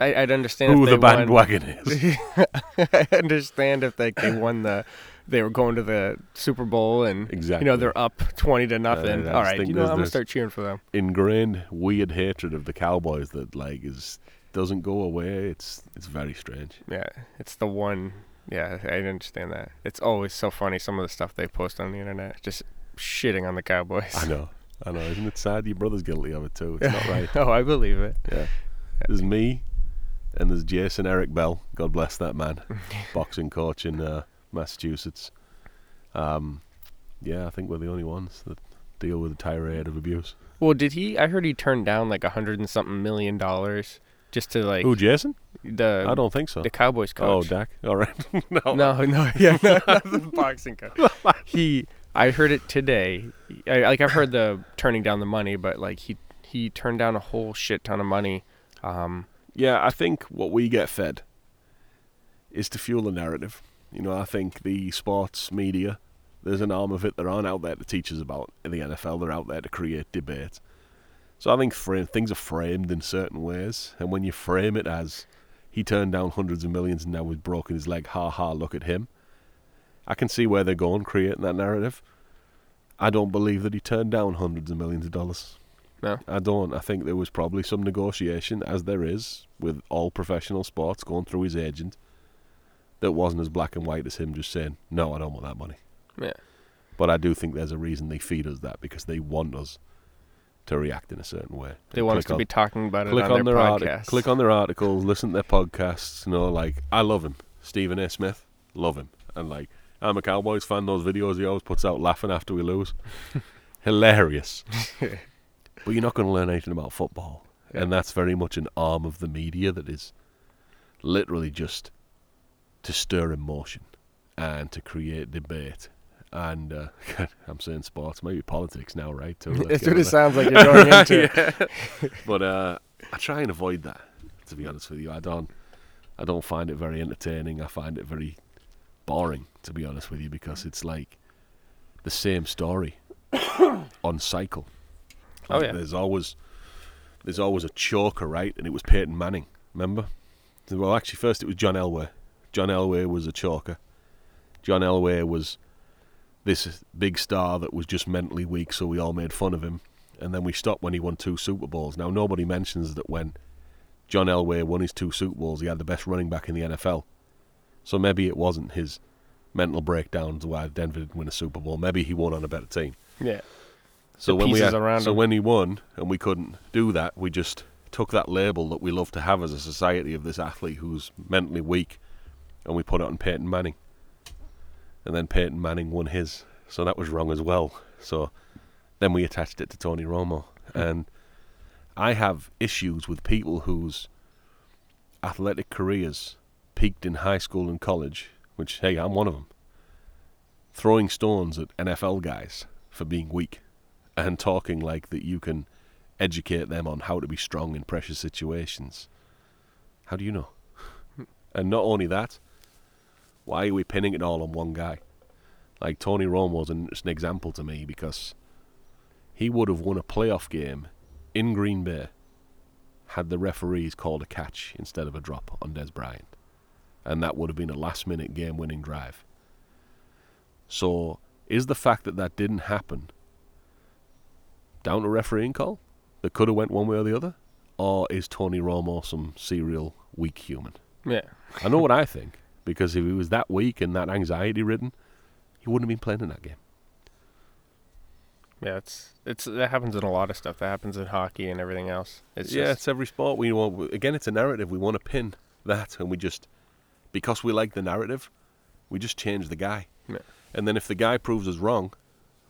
I, I'd understand who if the they won- bandwagon is. I understand if like they won the, they were going to the Super Bowl and Exactly. you know they're up twenty to nothing. I All right, you know I'm gonna start cheering for them. Ingrained weird hatred of the Cowboys that, like, is doesn't go away. It's it's very strange. Yeah, it's the one. Yeah, I understand that. It's always so funny some of the stuff they post on the internet, just shitting on the Cowboys. I know. I know. Isn't it sad? Your brother's guilty of it too. It's not right. oh, I believe it. Yeah. There's me, and there's Jason Eric Bell. God bless that man, boxing coach in uh, Massachusetts. Um, yeah, I think we're the only ones that deal with a tirade of abuse. Well, did he? I heard he turned down like a hundred and something million dollars just to like Who, Jason? the I don't think so. the Cowboys coach. Oh, coach. Dak. All right. no. No, no, yeah, no, not the boxing coach. He, I heard it today. I, like I've heard the turning down the money, but like he he turned down a whole shit ton of money. Um, Yeah, I think what we get fed is to fuel the narrative. You know, I think the sports media, there's an arm of it that aren't out there to teach us about in the NFL. They're out there to create debate. So I think frame, things are framed in certain ways, and when you frame it as he turned down hundreds of millions and now he's broken his leg, ha ha, look at him. I can see where they're going creating that narrative. I don't believe that he turned down hundreds of millions of dollars. No. I don't. I think there was probably some negotiation, as there is with all professional sports, going through his agent, that wasn't as black and white as him just saying, no, I don't want that money. Yeah. But I do think there's a reason they feed us that because they want us to react in a certain way. They want us to on- be talking about it click on, on their, their artic- click on their articles, listen to their podcasts. You know, like I love him, Stephen A. Smith, love him, and like I'm a Cowboys fan. Those videos he always puts out laughing after we lose, hilarious. but you're not going to learn anything about football, and that's very much an arm of the media that is literally just to stir emotion and to create debate. And uh, I'm saying sports, maybe politics now, right? That's what it sounds like you're going into. Yeah. But uh, I try and avoid that. To be honest with you, I don't. I don't find it very entertaining. I find it very boring. To be honest with you, because it's like the same story on cycle. Oh, yeah. There's always there's always a choker, right? And it was Peyton Manning. Remember? Well, actually, first it was John Elway. John Elway was a choker. John Elway was this big star that was just mentally weak, so we all made fun of him. And then we stopped when he won two Super Bowls. Now, nobody mentions that when John Elway won his two Super Bowls, he had the best running back in the NFL. So maybe it wasn't his mental breakdowns why Denver didn't win a Super Bowl. Maybe he won on a better team. Yeah. So when we had, around so him. when he won and we couldn't do that, we just took that label that we love to have as a society of this athlete who's mentally weak, and we put it on Peyton Manning. And then Peyton Manning won his, so that was wrong as well. So then we attached it to Tony Romo, and I have issues with people whose athletic careers peaked in high school and college, which hey, I'm one of them. Throwing stones at NFL guys for being weak and talking like that you can educate them on how to be strong in pressure situations. How do you know? and not only that, why are we pinning it all on one guy? Like Tony Romo's an, an example to me because he would have won a playoff game in Green Bay had the referees called a catch instead of a drop on Dez Bryant. And that would have been a last minute game winning drive. So, is the fact that that didn't happen down to refereeing call that could have went one way or the other, or is Tony Romo some serial weak human? Yeah. I know what I think because if he was that weak and that anxiety ridden, he wouldn't have been playing in that game. Yeah, it's it's that happens in a lot of stuff. That happens in hockey and everything else. It's yeah, just, it's every sport. We want again, it's a narrative. We want to pin that, and we just because we like the narrative, we just change the guy. Yeah. And then if the guy proves us wrong,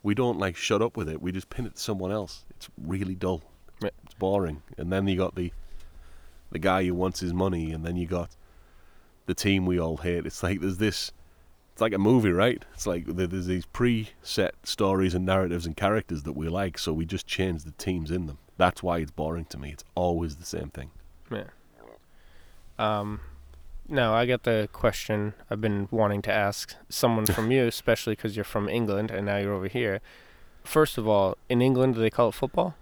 we don't like shut up with it. We just pin it to someone else. It's really dull. Yeah. It's boring. And then you got the the guy who wants his money, and then you got the team we all hate. It's like there's this. It's like a movie, right? It's like there's these pre-set stories and narratives and characters that we like, so we just change the teams in them. That's why it's boring to me. It's always the same thing. Yeah. Um, no, I get the question I've been wanting to ask someone from you, especially because you're from England and now you're over here. First of all, in England, do they call it football?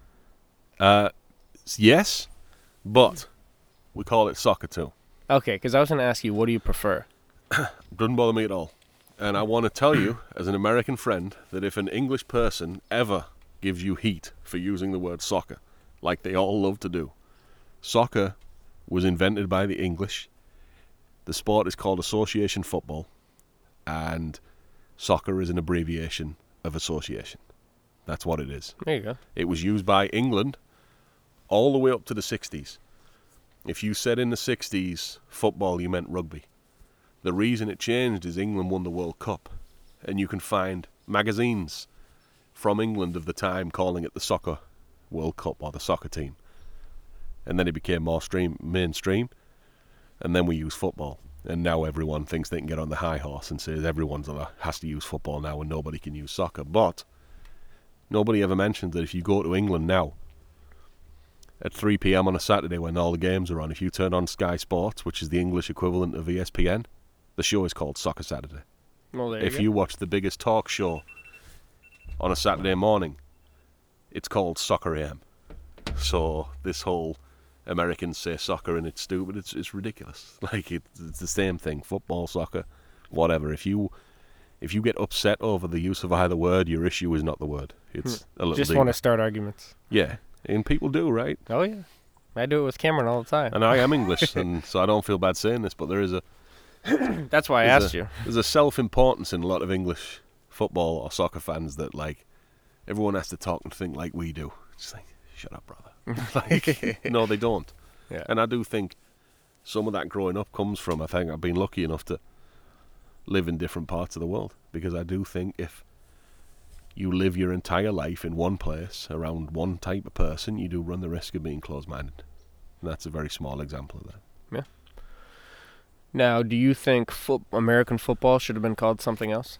Uh, yes, but we call it soccer too. Okay, because I was going to ask you, what do you prefer? Doesn't bother me at all. And I want to tell you, as an American friend, that if an English person ever gives you heat for using the word soccer, like they all love to do, soccer was invented by the English. The sport is called association football, and soccer is an abbreviation of association. That's what it is. There you go. It was used by England all the way up to the 60s. If you said in the 60s football, you meant rugby. The reason it changed is England won the World Cup. And you can find magazines from England of the time calling it the Soccer World Cup or the soccer team. And then it became more stream, mainstream. And then we use football. And now everyone thinks they can get on the high horse and says everyone has to use football now and nobody can use soccer. But Nobody ever mentions that if you go to England now, at 3 p.m. on a Saturday when all the games are on, if you turn on Sky Sports, which is the English equivalent of ESPN, The show is called Soccer Saturday. Well, there if you, you watch the biggest talk show on a Saturday morning, it's called Soccer AM. So this whole Americans say soccer and it's stupid. It's it's ridiculous. Like it, it's the same thing. Football, soccer, whatever. If you if you get upset over the use of either word, your issue is not the word. It's a little Hmm. just deeper. want to start arguments. Yeah, and people do right. Oh yeah, I do it with Cameron all the time. And I am English, and so I don't feel bad saying this, but there is a That's why I asked a, you. There's a self-importance in a lot of English football or soccer fans that like everyone has to talk and think like we do. Just like, shut up, brother. like, no, they don't. Yeah. And I do think some of that growing up comes from. I think I've been lucky enough to live in different parts of the world because I do think if you live your entire life in one place around one type of person, you do run the risk of being closed-minded. And that's a very small example of that. Yeah. Now, do you think foot- American football should have been called something else?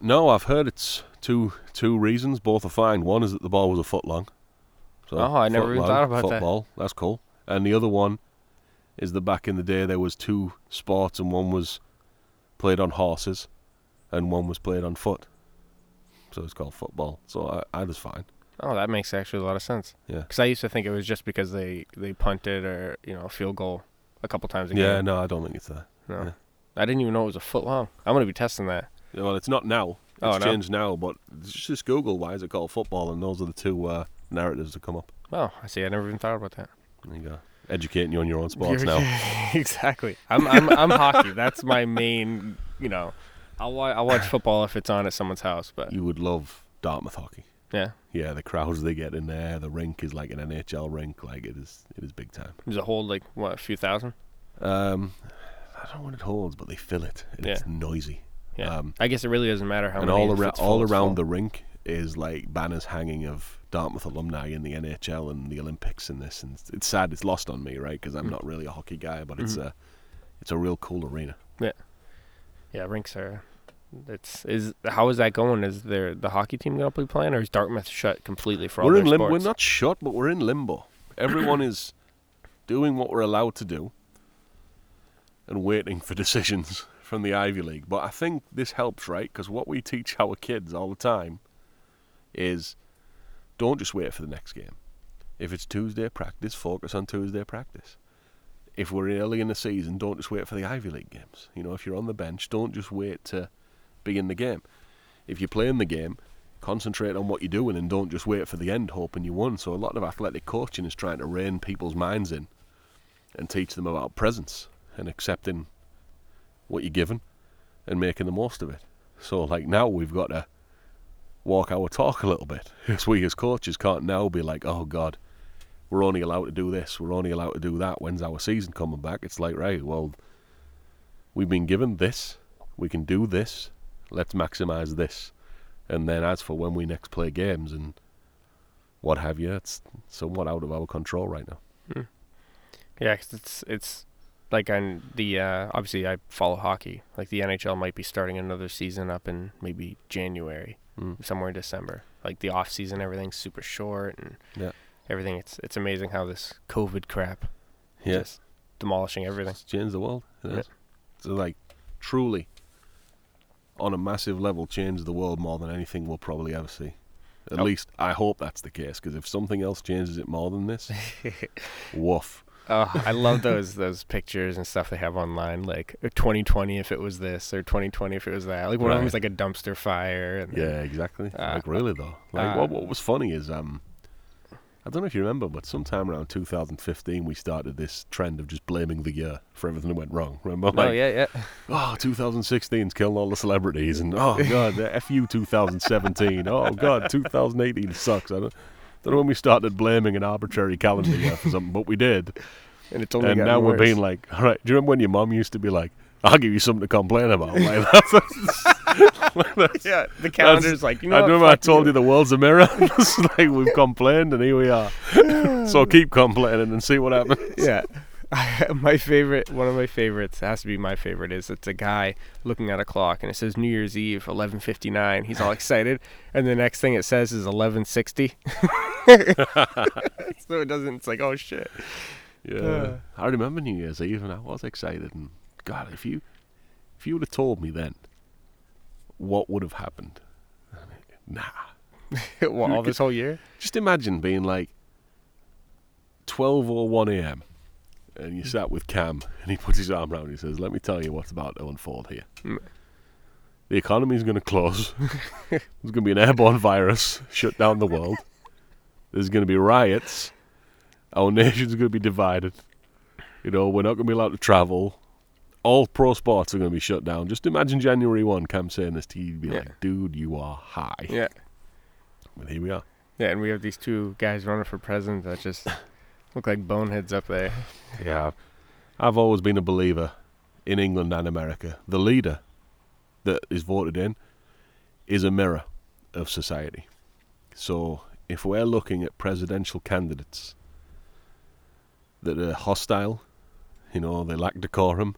No, I've heard it's two two reasons. Both are fine. One is that the ball was a foot long. So Oh, I never even thought about that. football. That's cool. And the other one is that back in the day there was two sports, and one was played on horses, and one was played on foot. So it's called football. So I, I was fine. Oh, that makes actually a lot of sense. Yeah. Because I used to think it was just because they they punted or you know field goal a couple times a Yeah, game. no, I don't think it's that. No. yeah. I didn't even know it was a foot long. I'm gonna be testing that. Yeah, Well, it's not now. It's Oh, no? changed now, but it's just Google why is it called football, and those are the two uh, narratives that come up. Oh, I see. I never even thought about that. There you go. Educating you on your own sports You're- now. exactly. I'm I'm I'm hockey. That's my main. You know, I'll wa- I'll watch football if it's on at someone's house. But You would love Dartmouth hockey. yeah, Yeah, the crowds they get in there. The rink is like an NHL rink. Like it is, it is big time. does it hold like what a few thousand? Um, I don't know what it holds, but they fill it, and it's Yeah. noisy. Yeah. Um, I guess it really doesn't matter how and many. all around, all around the rink is like banners hanging of Dartmouth alumni in the NHL and the Olympics and this. And it's, it's sad. It's lost on me, right? Because I'm Mm. not really a hockey guy, but it's Mhm. a, it's a real cool arena. Yeah, yeah, rinks are. It's is how is that going? Is there the hockey team gonna be playing, or is Dartmouth shut completely for all we're their in limbo. We're not shut, but we're in limbo. Everyone is doing what we're allowed to do and waiting for decisions from the Ivy League. But I think this helps, right? Because what we teach our kids all the time is don't just wait for the next game. If it's Tuesday practice, focus on Tuesday practice. If we're early in the season, don't just wait for the Ivy League games. You know, if you're on the bench, don't just wait to begin the game. If you're playing the game, concentrate on what you're doing and don't just wait for the end hoping you won. So a lot of athletic coaching is trying to rein people's minds in and teach them about presence and accepting what you're given and making the most of it. So like now we've got to walk our talk a little bit. Because we as coaches can't now be like, oh God, we're only allowed to do this, we're only allowed to do that. When's our season coming back? It's like, right, well, we've been given this, we can do this, let's maximise this. And then as for when we next play games and what have you, it's somewhat out of our control right now. Hmm. Yeah, 'cause it's it's like on the uh, obviously I follow hockey. Like the NHL might be starting another season up in maybe January, Mm. somewhere in December. Like the off season, everything's super short and Yeah. everything. It's it's amazing how this COVID crap Yeah. just demolishing everything. It's changed the world. It Yeah. is. So like truly on a massive level changed the world more than anything we'll probably ever see. At Oh. least I hope that's the case because if something else changes it more than this, woof. Oh, I love those those pictures and stuff they have online. Like uh, 2020 if it was this, or 2020 if it was that. Like one of them Right. was like a dumpster fire. And Yeah, exactly. Uh, like really though. Like uh, what what was funny is um I don't know if you remember, but sometime around 2015 we started this trend of just blaming the year for everything that went wrong. Remember? Oh yeah, yeah. oh, 2016's killing all the celebrities, and oh god, the F you 2017. Oh god, 2018 sucks. I don't, don't know when we started blaming an arbitrary calendar year for something, but we did. And it's only and now we're being like, all right, do you remember when your mom used to be like, I'll give you something to complain about? Like, that's, that's, yeah, the calendar's like you know. I remember I told you the world's a mirror. it's like we've complained and here we are. so keep complaining and see what happens. yeah. my favorite, one of my favorites, has to be my favorite, is it's a guy looking at a clock and it says New Year's Eve, 11:59. He's all excited, and the next thing it says is 11:60. so it doesn't. It's like, oh shit. Yeah. Uh. I remember New Year's Eve and I was excited and God, if you if you would have told me then what would have happened, nah. well, all this whole year. Just imagine being like 12 or 1 a.m. and you sat with Kam and he puts his arm around you and he says, "Let me tell you what's about to unfold here. Mm. The economy's going to close. There's going to be an airborne virus shut down the world. There's going to be riots. Our nation's going to be divided. You know, we're not going to be allowed to travel. All pro sports are going to be shut down. Just imagine January 1, Kam saying this to you. You'd be Yeah. like, dude, you are high. Yeah. But here we are. Yeah, and we have these two guys running for president that just look like boneheads up there. Yeah, I've always been a believer in England and America. The leader that is voted in is a mirror of society. So if we're looking at presidential candidates that are hostile, you know, they lack decorum,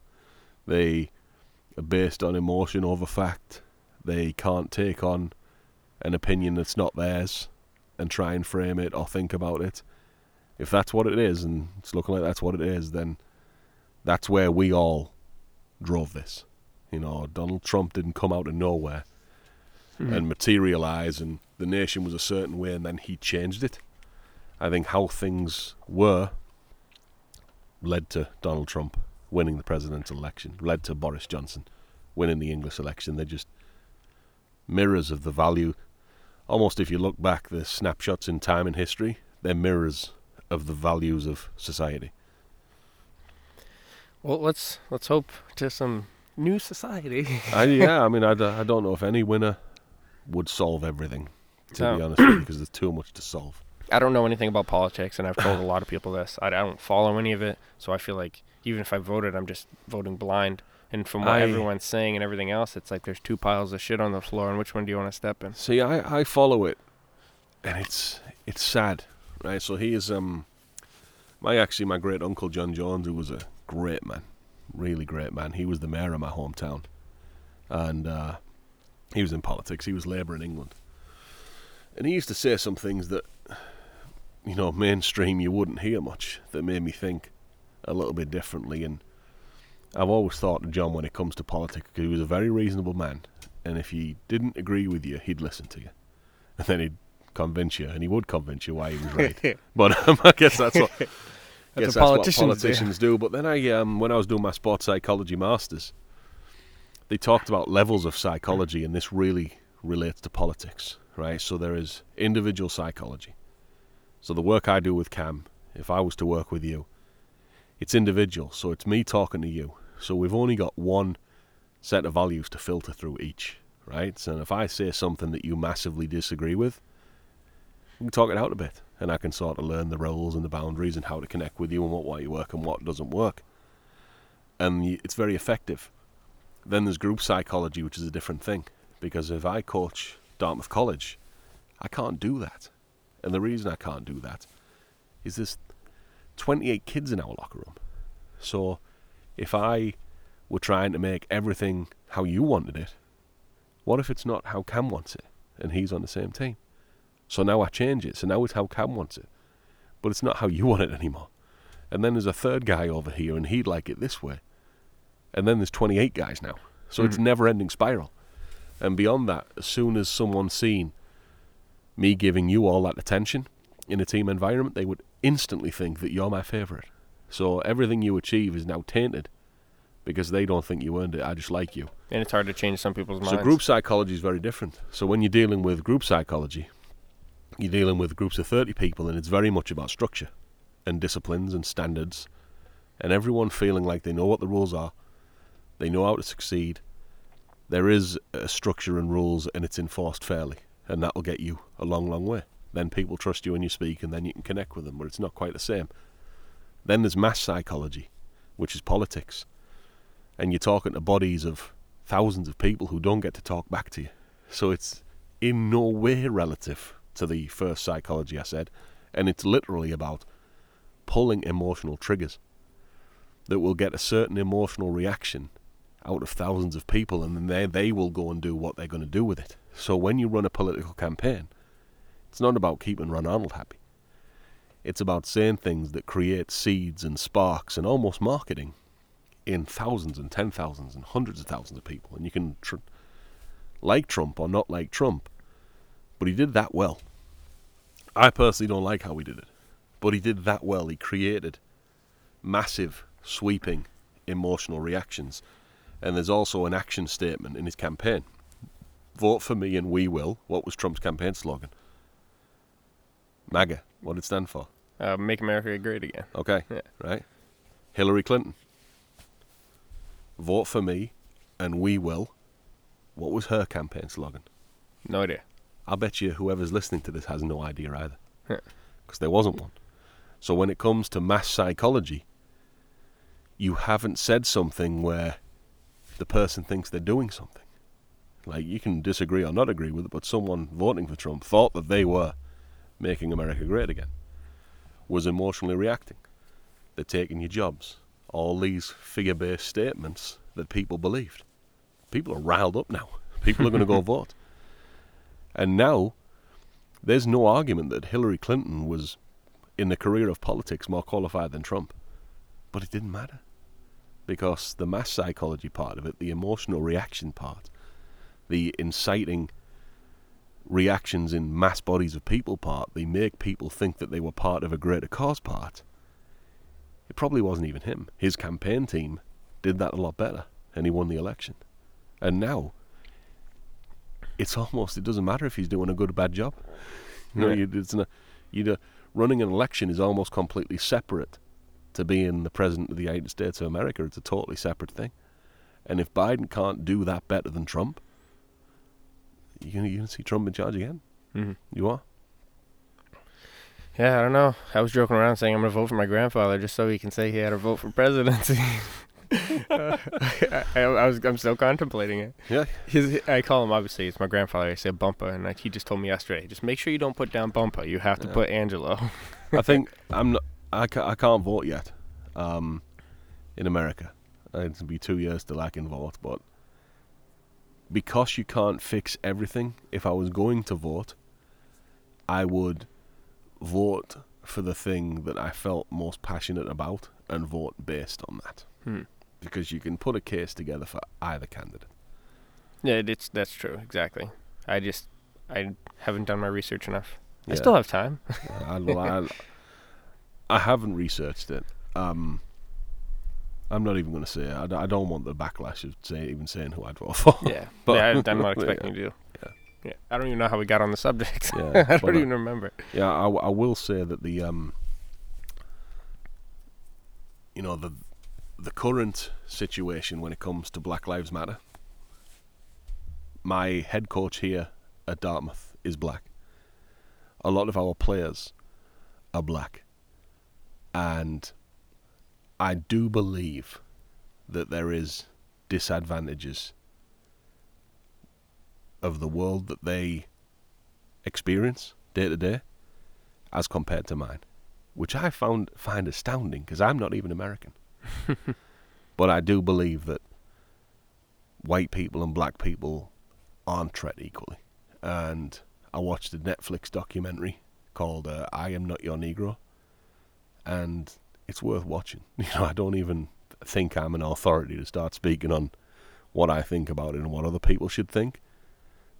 they are based on emotion over fact, they can't take on an opinion that's not theirs and try and frame it or think about it if that's what it is, and it's looking like that's what it is, then that's where we all drove this. You know, Donald Trump didn't come out of nowhere hmm. and materialize, and the nation was a certain way, and then he changed it. I think how things were led to Donald Trump winning the presidential election, led to Boris Johnson winning the English election. They're just mirrors of the value. Almost if you look back, the snapshots in time and history, they're mirrors of the values of society. Well, let's let's hope to some new society. I, yeah, I mean, I don't know if any winner would solve everything, to be honest with you, because there's too much to solve. I don't know anything about politics, and I've told a lot of people this. I, I don't follow any of it, so I feel like even if I voted, I'm just voting blind. And from what I- everyone's saying and everything else, it's like there's two piles of shit on the floor, and which one do you want to step in? See, I, I follow it, and it's it's sad, right? So he is um, my actually my great uncle John Jones, who was a great man, really great man. He was the mayor of my hometown, and uh, he was in politics. He was Labour in England, and he used to say some things that, you know, mainstream you wouldn't hear much. That made me think a little bit differently, and I've always thought of John when it comes to politics because he was a very reasonable man, and if he didn't agree with you, he'd listen to you, and then he'd convince you, and he would convince you why he was right. but um, I guess that's what That's guess what politicians do. politicians do. But then I, um, when I was doing my sports psychology masters, they talked about levels of psychology, and this really relates to politics, right? So there is individual psychology. So the work I do with Kam, if I was to work with you, it's individual. So it's me talking to you. So we've only got one set of values to filter through each, right? So if I say something that you massively disagree with, we can talk it out a bit, and I can sort of learn the roles and the boundaries and how to connect with you and what why you work and what doesn't work. And it's very effective. Then there's group psychology, which is a different thing, because if I coach Dartmouth College, I can't do that, and the reason I can't do that is there's 28 kids in our locker room. So if I were trying to make everything how you wanted it, what if it's not how Kam wants it, and he's on the same team? So now I change it. So now it's how Kam wants it. But it's not how you want it anymore. And then there's a third guy over here and he'd like it this way. And then there's 28 guys now. So it's Mhm. never ending spiral. And beyond that, as soon as someone's seen me giving you all that attention in a team environment, they would instantly think that you're my favourite. So everything you achieve is now tainted because they don't think you earned it. I just like you. And it's hard to change some people's minds. So group psychology is very different. So when you're dealing with group psychology, you're dealing with groups of 30 people and it's very much about structure and disciplines and standards and everyone feeling like they know what the rules are, they know how to succeed. There is a structure and rules and it's enforced fairly and that'll get you a long long way. Then people trust you when you speak and then you can connect with them, but it's not quite the same. Then there's mass psychology, which is politics. And you're talking to bodies of thousands of people who don't get to talk back to you. So it's in no way relative to the first psychology I said, and it's literally about pulling emotional triggers that will get a certain emotional reaction out of thousands of people, and then they, they will go and do what they're going to do with it. So when you run a political campaign, it's not about keeping Ron Arnold happy. It's about saying things that create seeds and sparks and almost marketing in thousands and ten thousands and hundreds of thousands of people, and you can tr- like Trump or not like Trump, but he did that well. I personally don't like how he did it, but he did that well. He created massive, sweeping, emotional reactions, and there's also an action statement in his campaign. Vote for me and we will. What was Trump's campaign slogan? MAGA. What did it stand for? Uh, make America great again. Okay. Yeah. Right. Hillary Clinton. Vote for me and we will. What was her campaign slogan? No idea. I bet you whoever's listening to this has no idea either. Yeah. Because there wasn't one. So when it comes to mass psychology, you haven't said something where the person thinks they're doing something. Like you can disagree or not agree with it, but someone voting for Trump thought that they were making America great again, was emotionally reacting. They're taking your jobs. All these figure based statements that people believed. People are riled up now. People are going to go vote. And now, there's no argument that Hillary Clinton was, in the career of politics, more qualified than Trump. But it didn't matter. Because the mass psychology part of it, the emotional reaction part, the inciting reactions in mass bodies of people part, they make people think that they were part of a greater cause part. It probably wasn't even him. His campaign team did that a lot better, and he won the election. And now, it's almost it doesn't matter if he's doing a good or bad job. You know, Right. you, it's you running an election is almost completely separate to being the president of the United States of America. It's a totally separate thing. And if Biden can't do that better than Trump, you're gonna, gonna see Trump in charge again. Mhm. You are. Yeah, I don't know. I was joking around saying I'm going to vote for my grandfather just so he can say he had a vote for presidency. Uh, I, I, I was I'm still contemplating it. Yeah. His, I call him obviously it's my grandfather. I say Bumpa, and like, he just told me yesterday, just make sure you don't put down Bumpa. You have to Yeah. put Angelo. I think I'm not. I can't, I can't vote yet. Um, in America, it'll be two years till I can vote. But because you can't fix everything, if I was going to vote, I would vote for the thing that I felt most passionate about and vote based on that. Hmm. Because you can put a case together for either candidate. Yeah, it's that's true exactly. I just I haven't done my research enough. I still have time. I, I, I haven't researched it. Um, I'm not even going to say. it. I, I don't want the backlash of say, even saying who I'd vote for. yeah, But- yeah. I, I'm not Yeah. expecting you to. Yeah. Yeah, I don't even know how we got on the subject. Yeah, I don't uh, even remember. Yeah, I, w- I will say that the um, you know the the current situation when it comes to Black Lives Matter. My head coach here at Dartmouth is black. A lot of our players are black, and I do believe that there is disadvantages of the world that they experience day to day as compared to mine, which I found find astounding because I'm not even American. but I do believe that white people and black people aren't treated equally. And I watched a Netflix documentary called uh, "I Am Not Your Negro," and it's worth watching. You know, I don't even think I'm an authority to start speaking on what I think about it and what other people should think,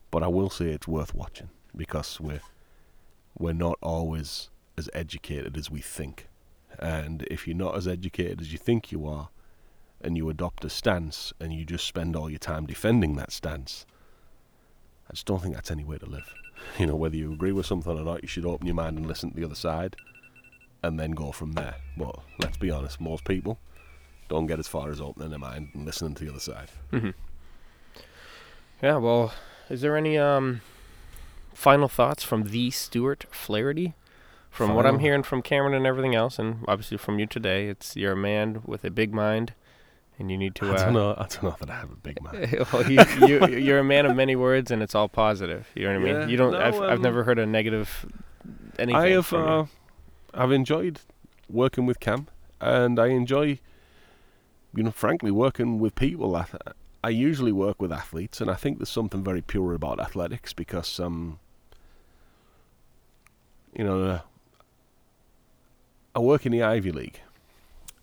but I will say it's worth watching because we're we're not always as educated as we think. And if you're not as educated as you think you are, and you adopt a stance and you just spend all your time defending that stance, I just don't think that's any way to live. You know, whether you agree with something or not, you should open your mind and listen to the other side and then go from there. But let's be honest, most people don't get as far as opening their mind and listening to the other side. Yeah. Well, is there any um final thoughts from the Stewart Flaherty? From what I'm hearing from Cameron and everything else, and obviously from you today, it's you're a man with a big mind, and you need to. I Uh, don't know. I don't know that I have a big mind. well, you, you're a man of many words, and it's all positive. You know what I mean? Yeah, You don't. no, I've, I've um, never heard a negative anything. I have. Uh, I've enjoyed working with Kam, and I enjoy, you know, frankly, working with people. I, I usually work with athletes, and I think there's something very pure about athletics because, um, you know, uh, I work in the Ivy League,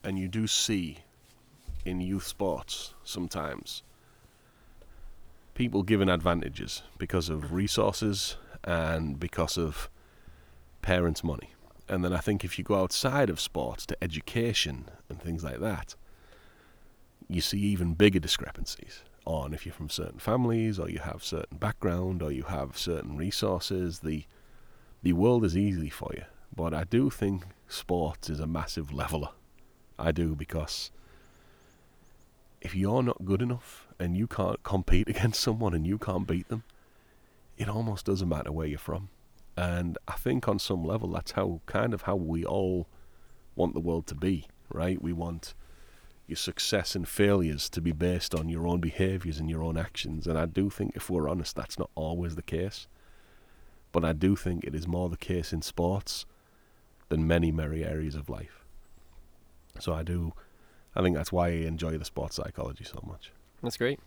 and you do see in youth sports sometimes people given advantages because of resources and because of parents' money. And then I think if you go outside of sports to education and things like that, you see even bigger discrepancies on if you're from certain families or you have certain background or you have certain resources. The the world is easy for you. But I do think sports is a massive leveler. I do because if you're not good enough and you can't compete against someone and you can't beat them, it almost doesn't matter where you're from. And I think on some level that's how kind of how we all want the world to be, right? We want your success and failures to be based on your own behaviors and your own actions. And I do think if we're honest that's not always the case. But I do think it is more the case in sports than many, many areas of life. So I do I think that's why I enjoy the sports psychology so much. That's great.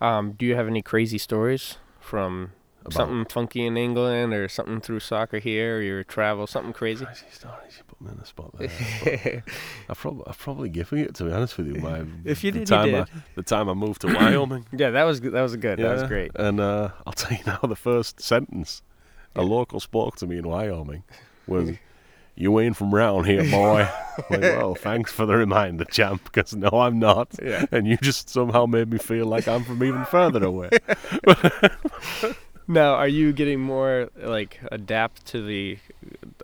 Um, do you have any crazy stories from About- something funky in England or something through soccer here or your travel, something crazy? Crazy stories. You put me in the spot there. I've probably, I've probably given it to be honest with you. My, If you the did, you time did. I, the time I moved to Wyoming. yeah, that was good. That was good. That was great. And uh, I'll tell you now, the first sentence a local spoke to me in Wyoming was, "You ain't from round here, boy." like, well, thanks for the reminder, champ. Because no, I'm not. Yeah. And you just somehow made me feel like I'm from even further away. Now, are you getting more like adapt to the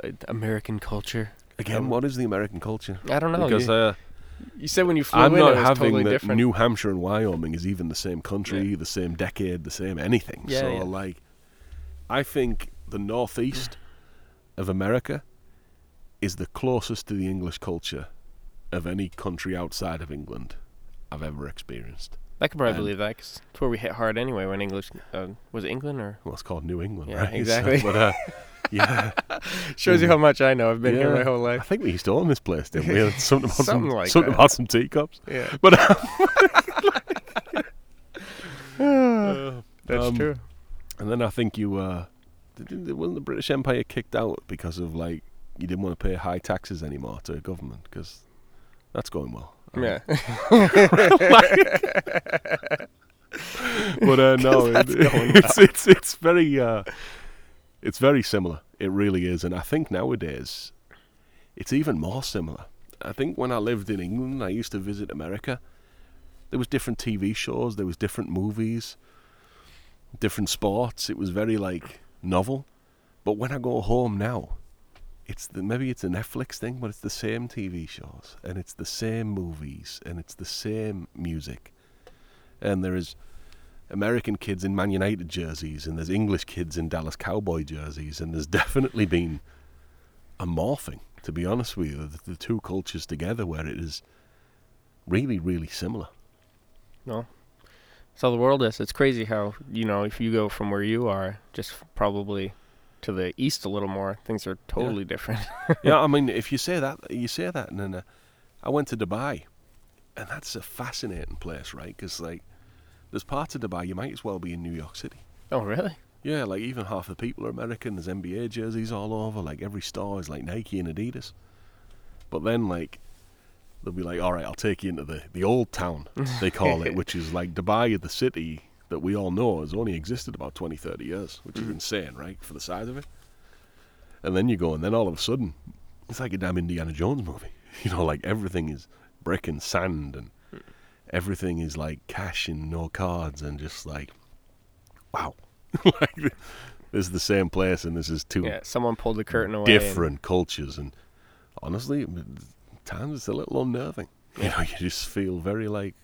uh, American culture? Again, what is the American culture? I don't know. Because you, uh, you said when you flew I'm in, not it was having totally that different. New Hampshire and Wyoming is even the same country, the same decade, the same anything. Yeah, so yeah. like, I think the northeast of America is the closest to the English culture of any country outside of England I've ever experienced. I can probably believe that 'cause it's where we hit hard anyway. When English uh, was England or Well, it's called New England, Yeah, right? So, exactly. but uh, yeah, shows you how much I know. I've been here my whole life. I think we used to own this place, didn't we? Something about Something some, like something that. about some teacups. Yeah, But uh, that's um, true. And then I think you uh, wasn't the British Empire kicked out because of like you didn't want to pay high taxes anymore to the government because that's going well. Um, Yeah, but uh, no, it, it's it's it's very uh, it's very similar. It really is, and I think nowadays it's even more similar. I think when I lived in England, I used to visit America. There was different TV shows, there was different movies, different sports. It was very like novel. But when I go home now, it's the, maybe it's a Netflix thing, but it's the same TV shows and it's the same movies and it's the same music. And there is American kids in Man United jerseys and there's English kids in Dallas Cowboy jerseys and there's definitely been a morphing, to be honest with you, the, the two cultures together where it is really, really similar. no. How the world is. It's crazy how you know if you go from where you are, just probably to the east a little more, things are totally different. yeah, I mean, if you say that, you say that, and then uh, I went to Dubai, and that's a fascinating place, right? Because like, there's parts of Dubai you might as well be in New York City. oh, really? Yeah, like even half the people are American. There's NBA jerseys all over. Like every store is like Nike and Adidas. But then like, they'll be like, "All right, I'll take you into the the old town," they call it, which is like Dubai, of the city that we all know has only existed about 20, 30 years, which is hmm. insane, right, for the size of it. And then you go, and then all of a sudden, it's like a damn Indiana Jones movie. You know, like everything is brick and sand, and hmm. everything is like cash and no cards, and just like, wow, like this is the same place, and this is two Yeah, someone pulled the curtain away. and- different cultures, and honestly, times it's a little unnerving. You know, you just feel very like,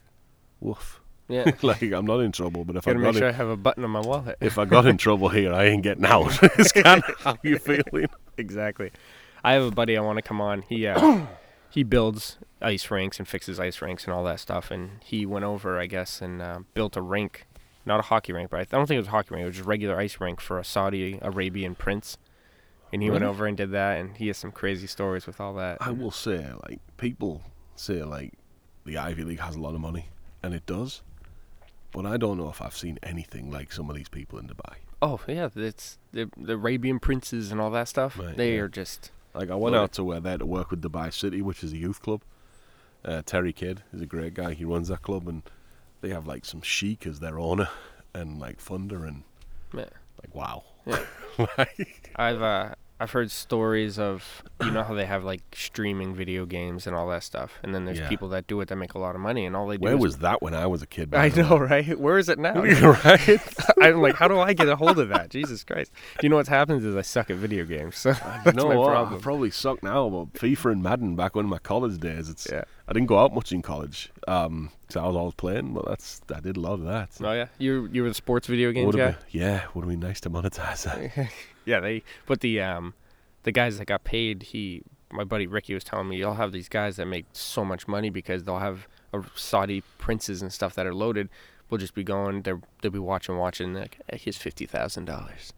woof. Yeah, like I'm not in trouble, but if I got make in, sure I have a button on my wallet. if I got in trouble here, I ain't getting out. it's kind of how you feeling. exactly. I have a buddy I want to come on. He uh, he builds ice rinks and fixes ice rinks and all that stuff. And he went over, I guess, and uh, built a rink, not a hockey rink, but I don't think it was a hockey rink. It was just a regular ice rink for a Saudi Arabian prince. And he went Really? over and did that, and he has some crazy stories with all that. I will say, like people say, like the Ivy League has a lot of money, and it does. But I don't know if I've seen anything like some of these people in Dubai. Oh yeah, it's the the Arabian princes and all that stuff. Right, they yeah. are just Like I went out to where there to work with Dubai City, which is a youth club, Uh, Terry Kidd is a great guy. He runs that club, and they have like some Sheik as their owner, and like funder and Yeah. like wow. Yeah. Like, I've uh, I've heard stories of you know how they have like streaming video games and all that stuff, and then there's Yeah. people that do it that make a lot of money, and all they do. where was that when I was a kid? I know, right? Where is it now? right? I'm like, how do I get a hold of that? Jesus Christ! You know what happens is I suck at video games, so that's no, my problem. I probably suck now, but FIFA and Madden back when my college days. It's Yeah. I didn't go out much in college, um, so I was always playing. But that's I did love that. Oh yeah, you you were the sports video games guy. been- yeah, would have been nice to monetize that. Yeah, they but the um the guys that got paid, he my buddy Ricky was telling me you'll have these guys that make so much money because they'll have Saudi princes and stuff that are loaded. Will just be going, they'll they'll be watching, watching. Like, hey, here's fifty thousand dollars,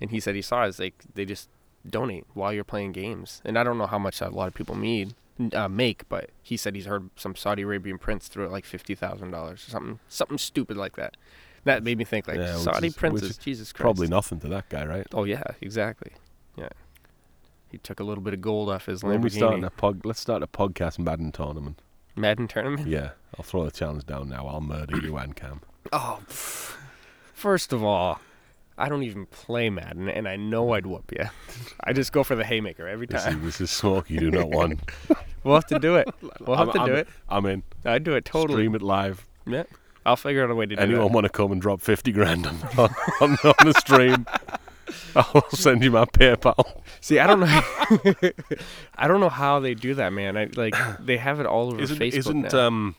and he said he saw it as like they just donate while you're playing games. And I don't know how much a lot of people need uh, make, but he said he's heard some Saudi Arabian prince threw it like fifty thousand dollars, or something something stupid like that. That made me think like Yeah, Saudi is- princes, Jesus Christ. Probably nothing to that guy, right? Oh yeah, exactly. Yeah. He took a little bit of gold off his When we start a pod, let's start a podcast Madden tournament. Madden tournament. Yeah, I'll throw the challenge down now. I'll murder you and Kam. Oh, pff. first of all, I don't even play Madden, and I know I'd whoop you. I just go for the haymaker every This is, time. this is smoke you do not want. We'll have to do it. We'll have I'm, to I'm, do it. I'm in. I'd do it totally. Stream it live. Yeah. I'll figure out a way to do it. Anyone that. want to come and drop 50 grand on, on, on, on the stream? I'll send you my PayPal. See, I don't know. I don't know how they do that, man. I like they have it all over Isn't, Facebook isn't now. um,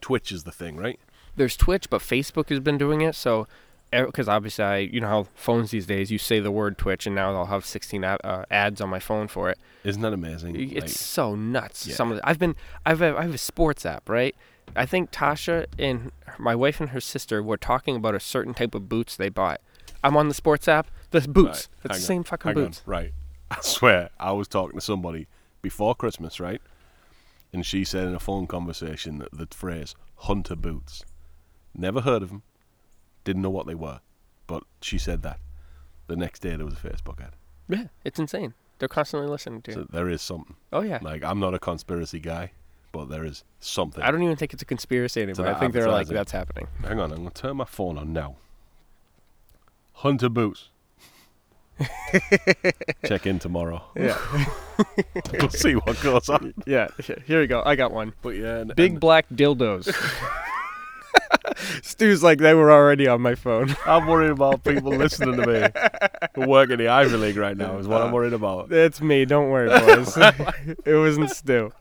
Twitch is the thing, right? there's Twitch, but Facebook has been doing it. So, because obviously, I, you know how phones these days, you say the word Twitch, and now I'll have 16 ad, uh, ads on my phone for it. Isn't that amazing? It's Like, so nuts. Yeah. Some of the, I've been, I've, I have a sports app, right? I think Tasha and my wife and her sister were talking about a certain type of boots they bought. I'm on the sports app. The boots. Right, It's the same on, fucking hang on, boots. Right. I swear, I was talking to somebody before Christmas, right? And she said in a phone conversation that the phrase hunter boots. Never heard of them. Didn't know what they were. But she said that. The next day there was a Facebook ad. Yeah, it's insane. They're constantly listening to. So there is something. oh yeah. Like, I'm not a conspiracy guy, but there is something. I don't even think it's a conspiracy anymore. I think they're like that's happening. Hang on, I'm going to turn my phone on now. Hunter boots. Check in tomorrow. Yeah. we'll see what goes on. yeah. Here we go. I got one. But yeah, and, Big and black dildos. Stu's like they were already on my phone. I'm worried about people listening to me who work in the Ivy League right now. Is what I'm uh, worried about. It's me. Don't worry, boys. it wasn't Stu.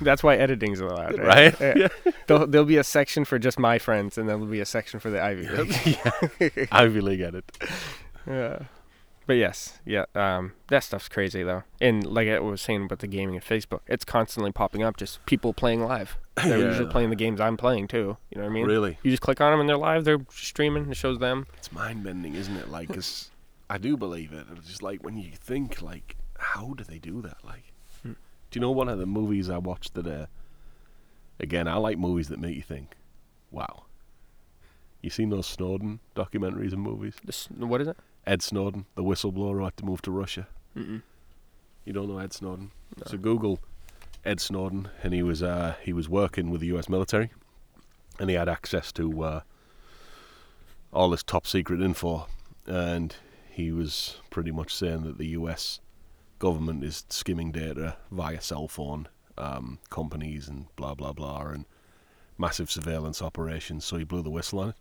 That's why editing's allowed, right? Right? Yeah. There'll, there'll be a section for just my friends, and there'll be a section for the Ivy League. Ivy League edit. yeah. But yes, yeah, um, that stuff's crazy though. And like I was saying about the gaming and Facebook, it's constantly popping up. Just people playing live. They're Yeah. usually playing the games I'm playing too. You know what I mean? Really, You just click on them and they're live. They're streaming. It shows them. it's mind bending, isn't it? Like, 'cause I do believe it. It's just like when you think, like, how do they do that? Like, Hmm. do you know one of the movies I watched today? Again, I like movies that make you think. Wow. You seen those Snowden documentaries and movies? This, what is it? Ed Snowden, the whistleblower who had to move to Russia. Mm-mm. You don't know Ed Snowden? No. So Google Ed Snowden, and he was uh, he was working with the U.S. military, and he had access to uh, all this top secret info, and he was pretty much saying that the U.S. government is skimming data via cell phone um, companies and blah blah blah, and massive surveillance operations. So he blew the whistle on it,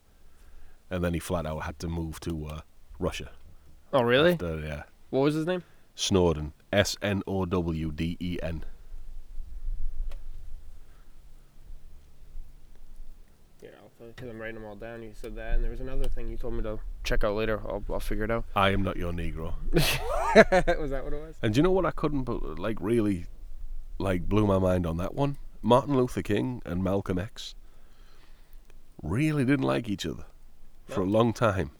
and then he flat out had to move to uh, Russia. Oh, really? After, yeah, What was his name? Snowden, S N O W D E N. Yeah, because I'm writing them all down. You said that, and there was another thing you told me to check out later. I'll, I'll figure it out. I am not your Negro. was that what it was? And do you know what I couldn't, but like really, like blew my mind on that one? Martin Luther King and Malcolm X really didn't like each other for a long time,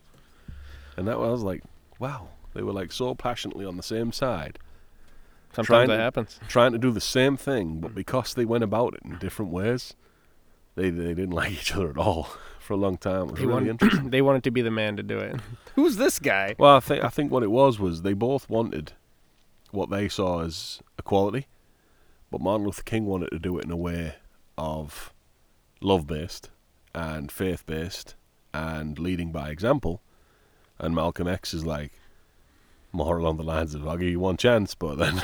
and that was like, wow, they were like so passionately on the same side, Sometimes Trying that to- happens. trying to do the same thing, but mm. because they went about it in different ways, they they didn't like each other at all for a long time. It was They, really wanted, interesting. they wanted to be the man to do it. Who's this guy? Well, I think I think what it was was they both wanted what they saw as equality, But Martin Luther King wanted to do it in a way of love based and faith based and leading by example. And Malcolm X is like more along the lines of I'll give you one chance, but then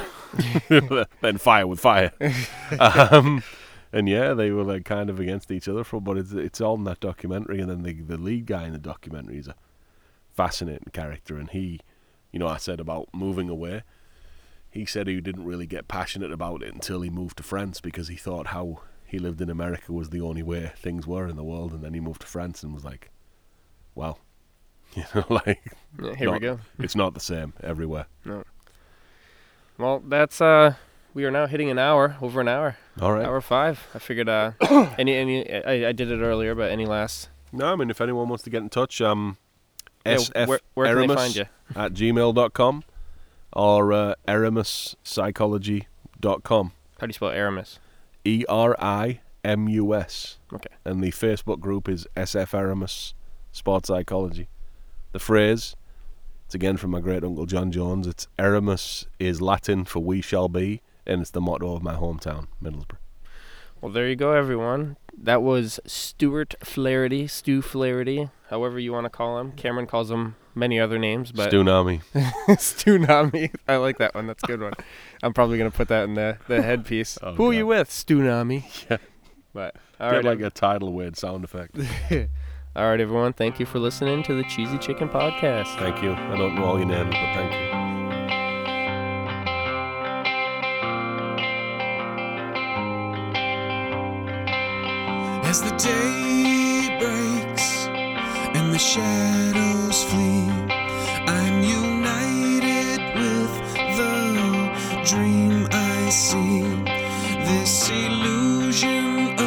then fire with fire. um, and yeah, they were like kind of against each other for, but it's it's all in that documentary. And then the the lead guy in the documentary is a fascinating character, and he, you know, I said about moving away. He said he didn't really get passionate about it until he moved to France because he thought how he lived in America was the only way things were in the world, and then he moved to France and was like, "Wow, you know, like Yeah, here we go. it's not the same everywhere." No. Well, that's uh, we are now hitting an hour, over an hour, All right. hour five. I figured uh, any any I, I did it earlier, but any last No, I mean if anyone wants to get in touch, um, yeah, SF where, where can they find you? at gmail.com or uh. How do you spell Erimus? E R I M U S. Okay. And the Facebook group is Sferimus Sports Psychology. The phrase, it's again from my great uncle John Jones. It's Erimus is Latin for we shall be, and it's the motto of my hometown, Middlesbrough. Well, there you go, everyone. That was Stewart Flaherty, Stu Flaherty, however you want to call him. Cameron calls him many other names, but Stunami. Stu Nami. I like that one. That's a good one. I'm probably gonna put that in the the headpiece. Oh, Who are you with, Stu Nami? Yeah. But all Get right, like um, a tidal wave sound effect. all right, everyone. Thank you for listening to the Cheesy Chicken Podcast. Thank you. I don't know all your names, but thank you. As the day breaks and the shadows flee, I'm united with the dream I see. This illusion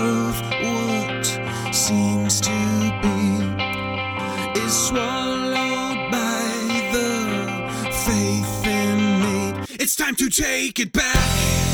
It's time to take it back.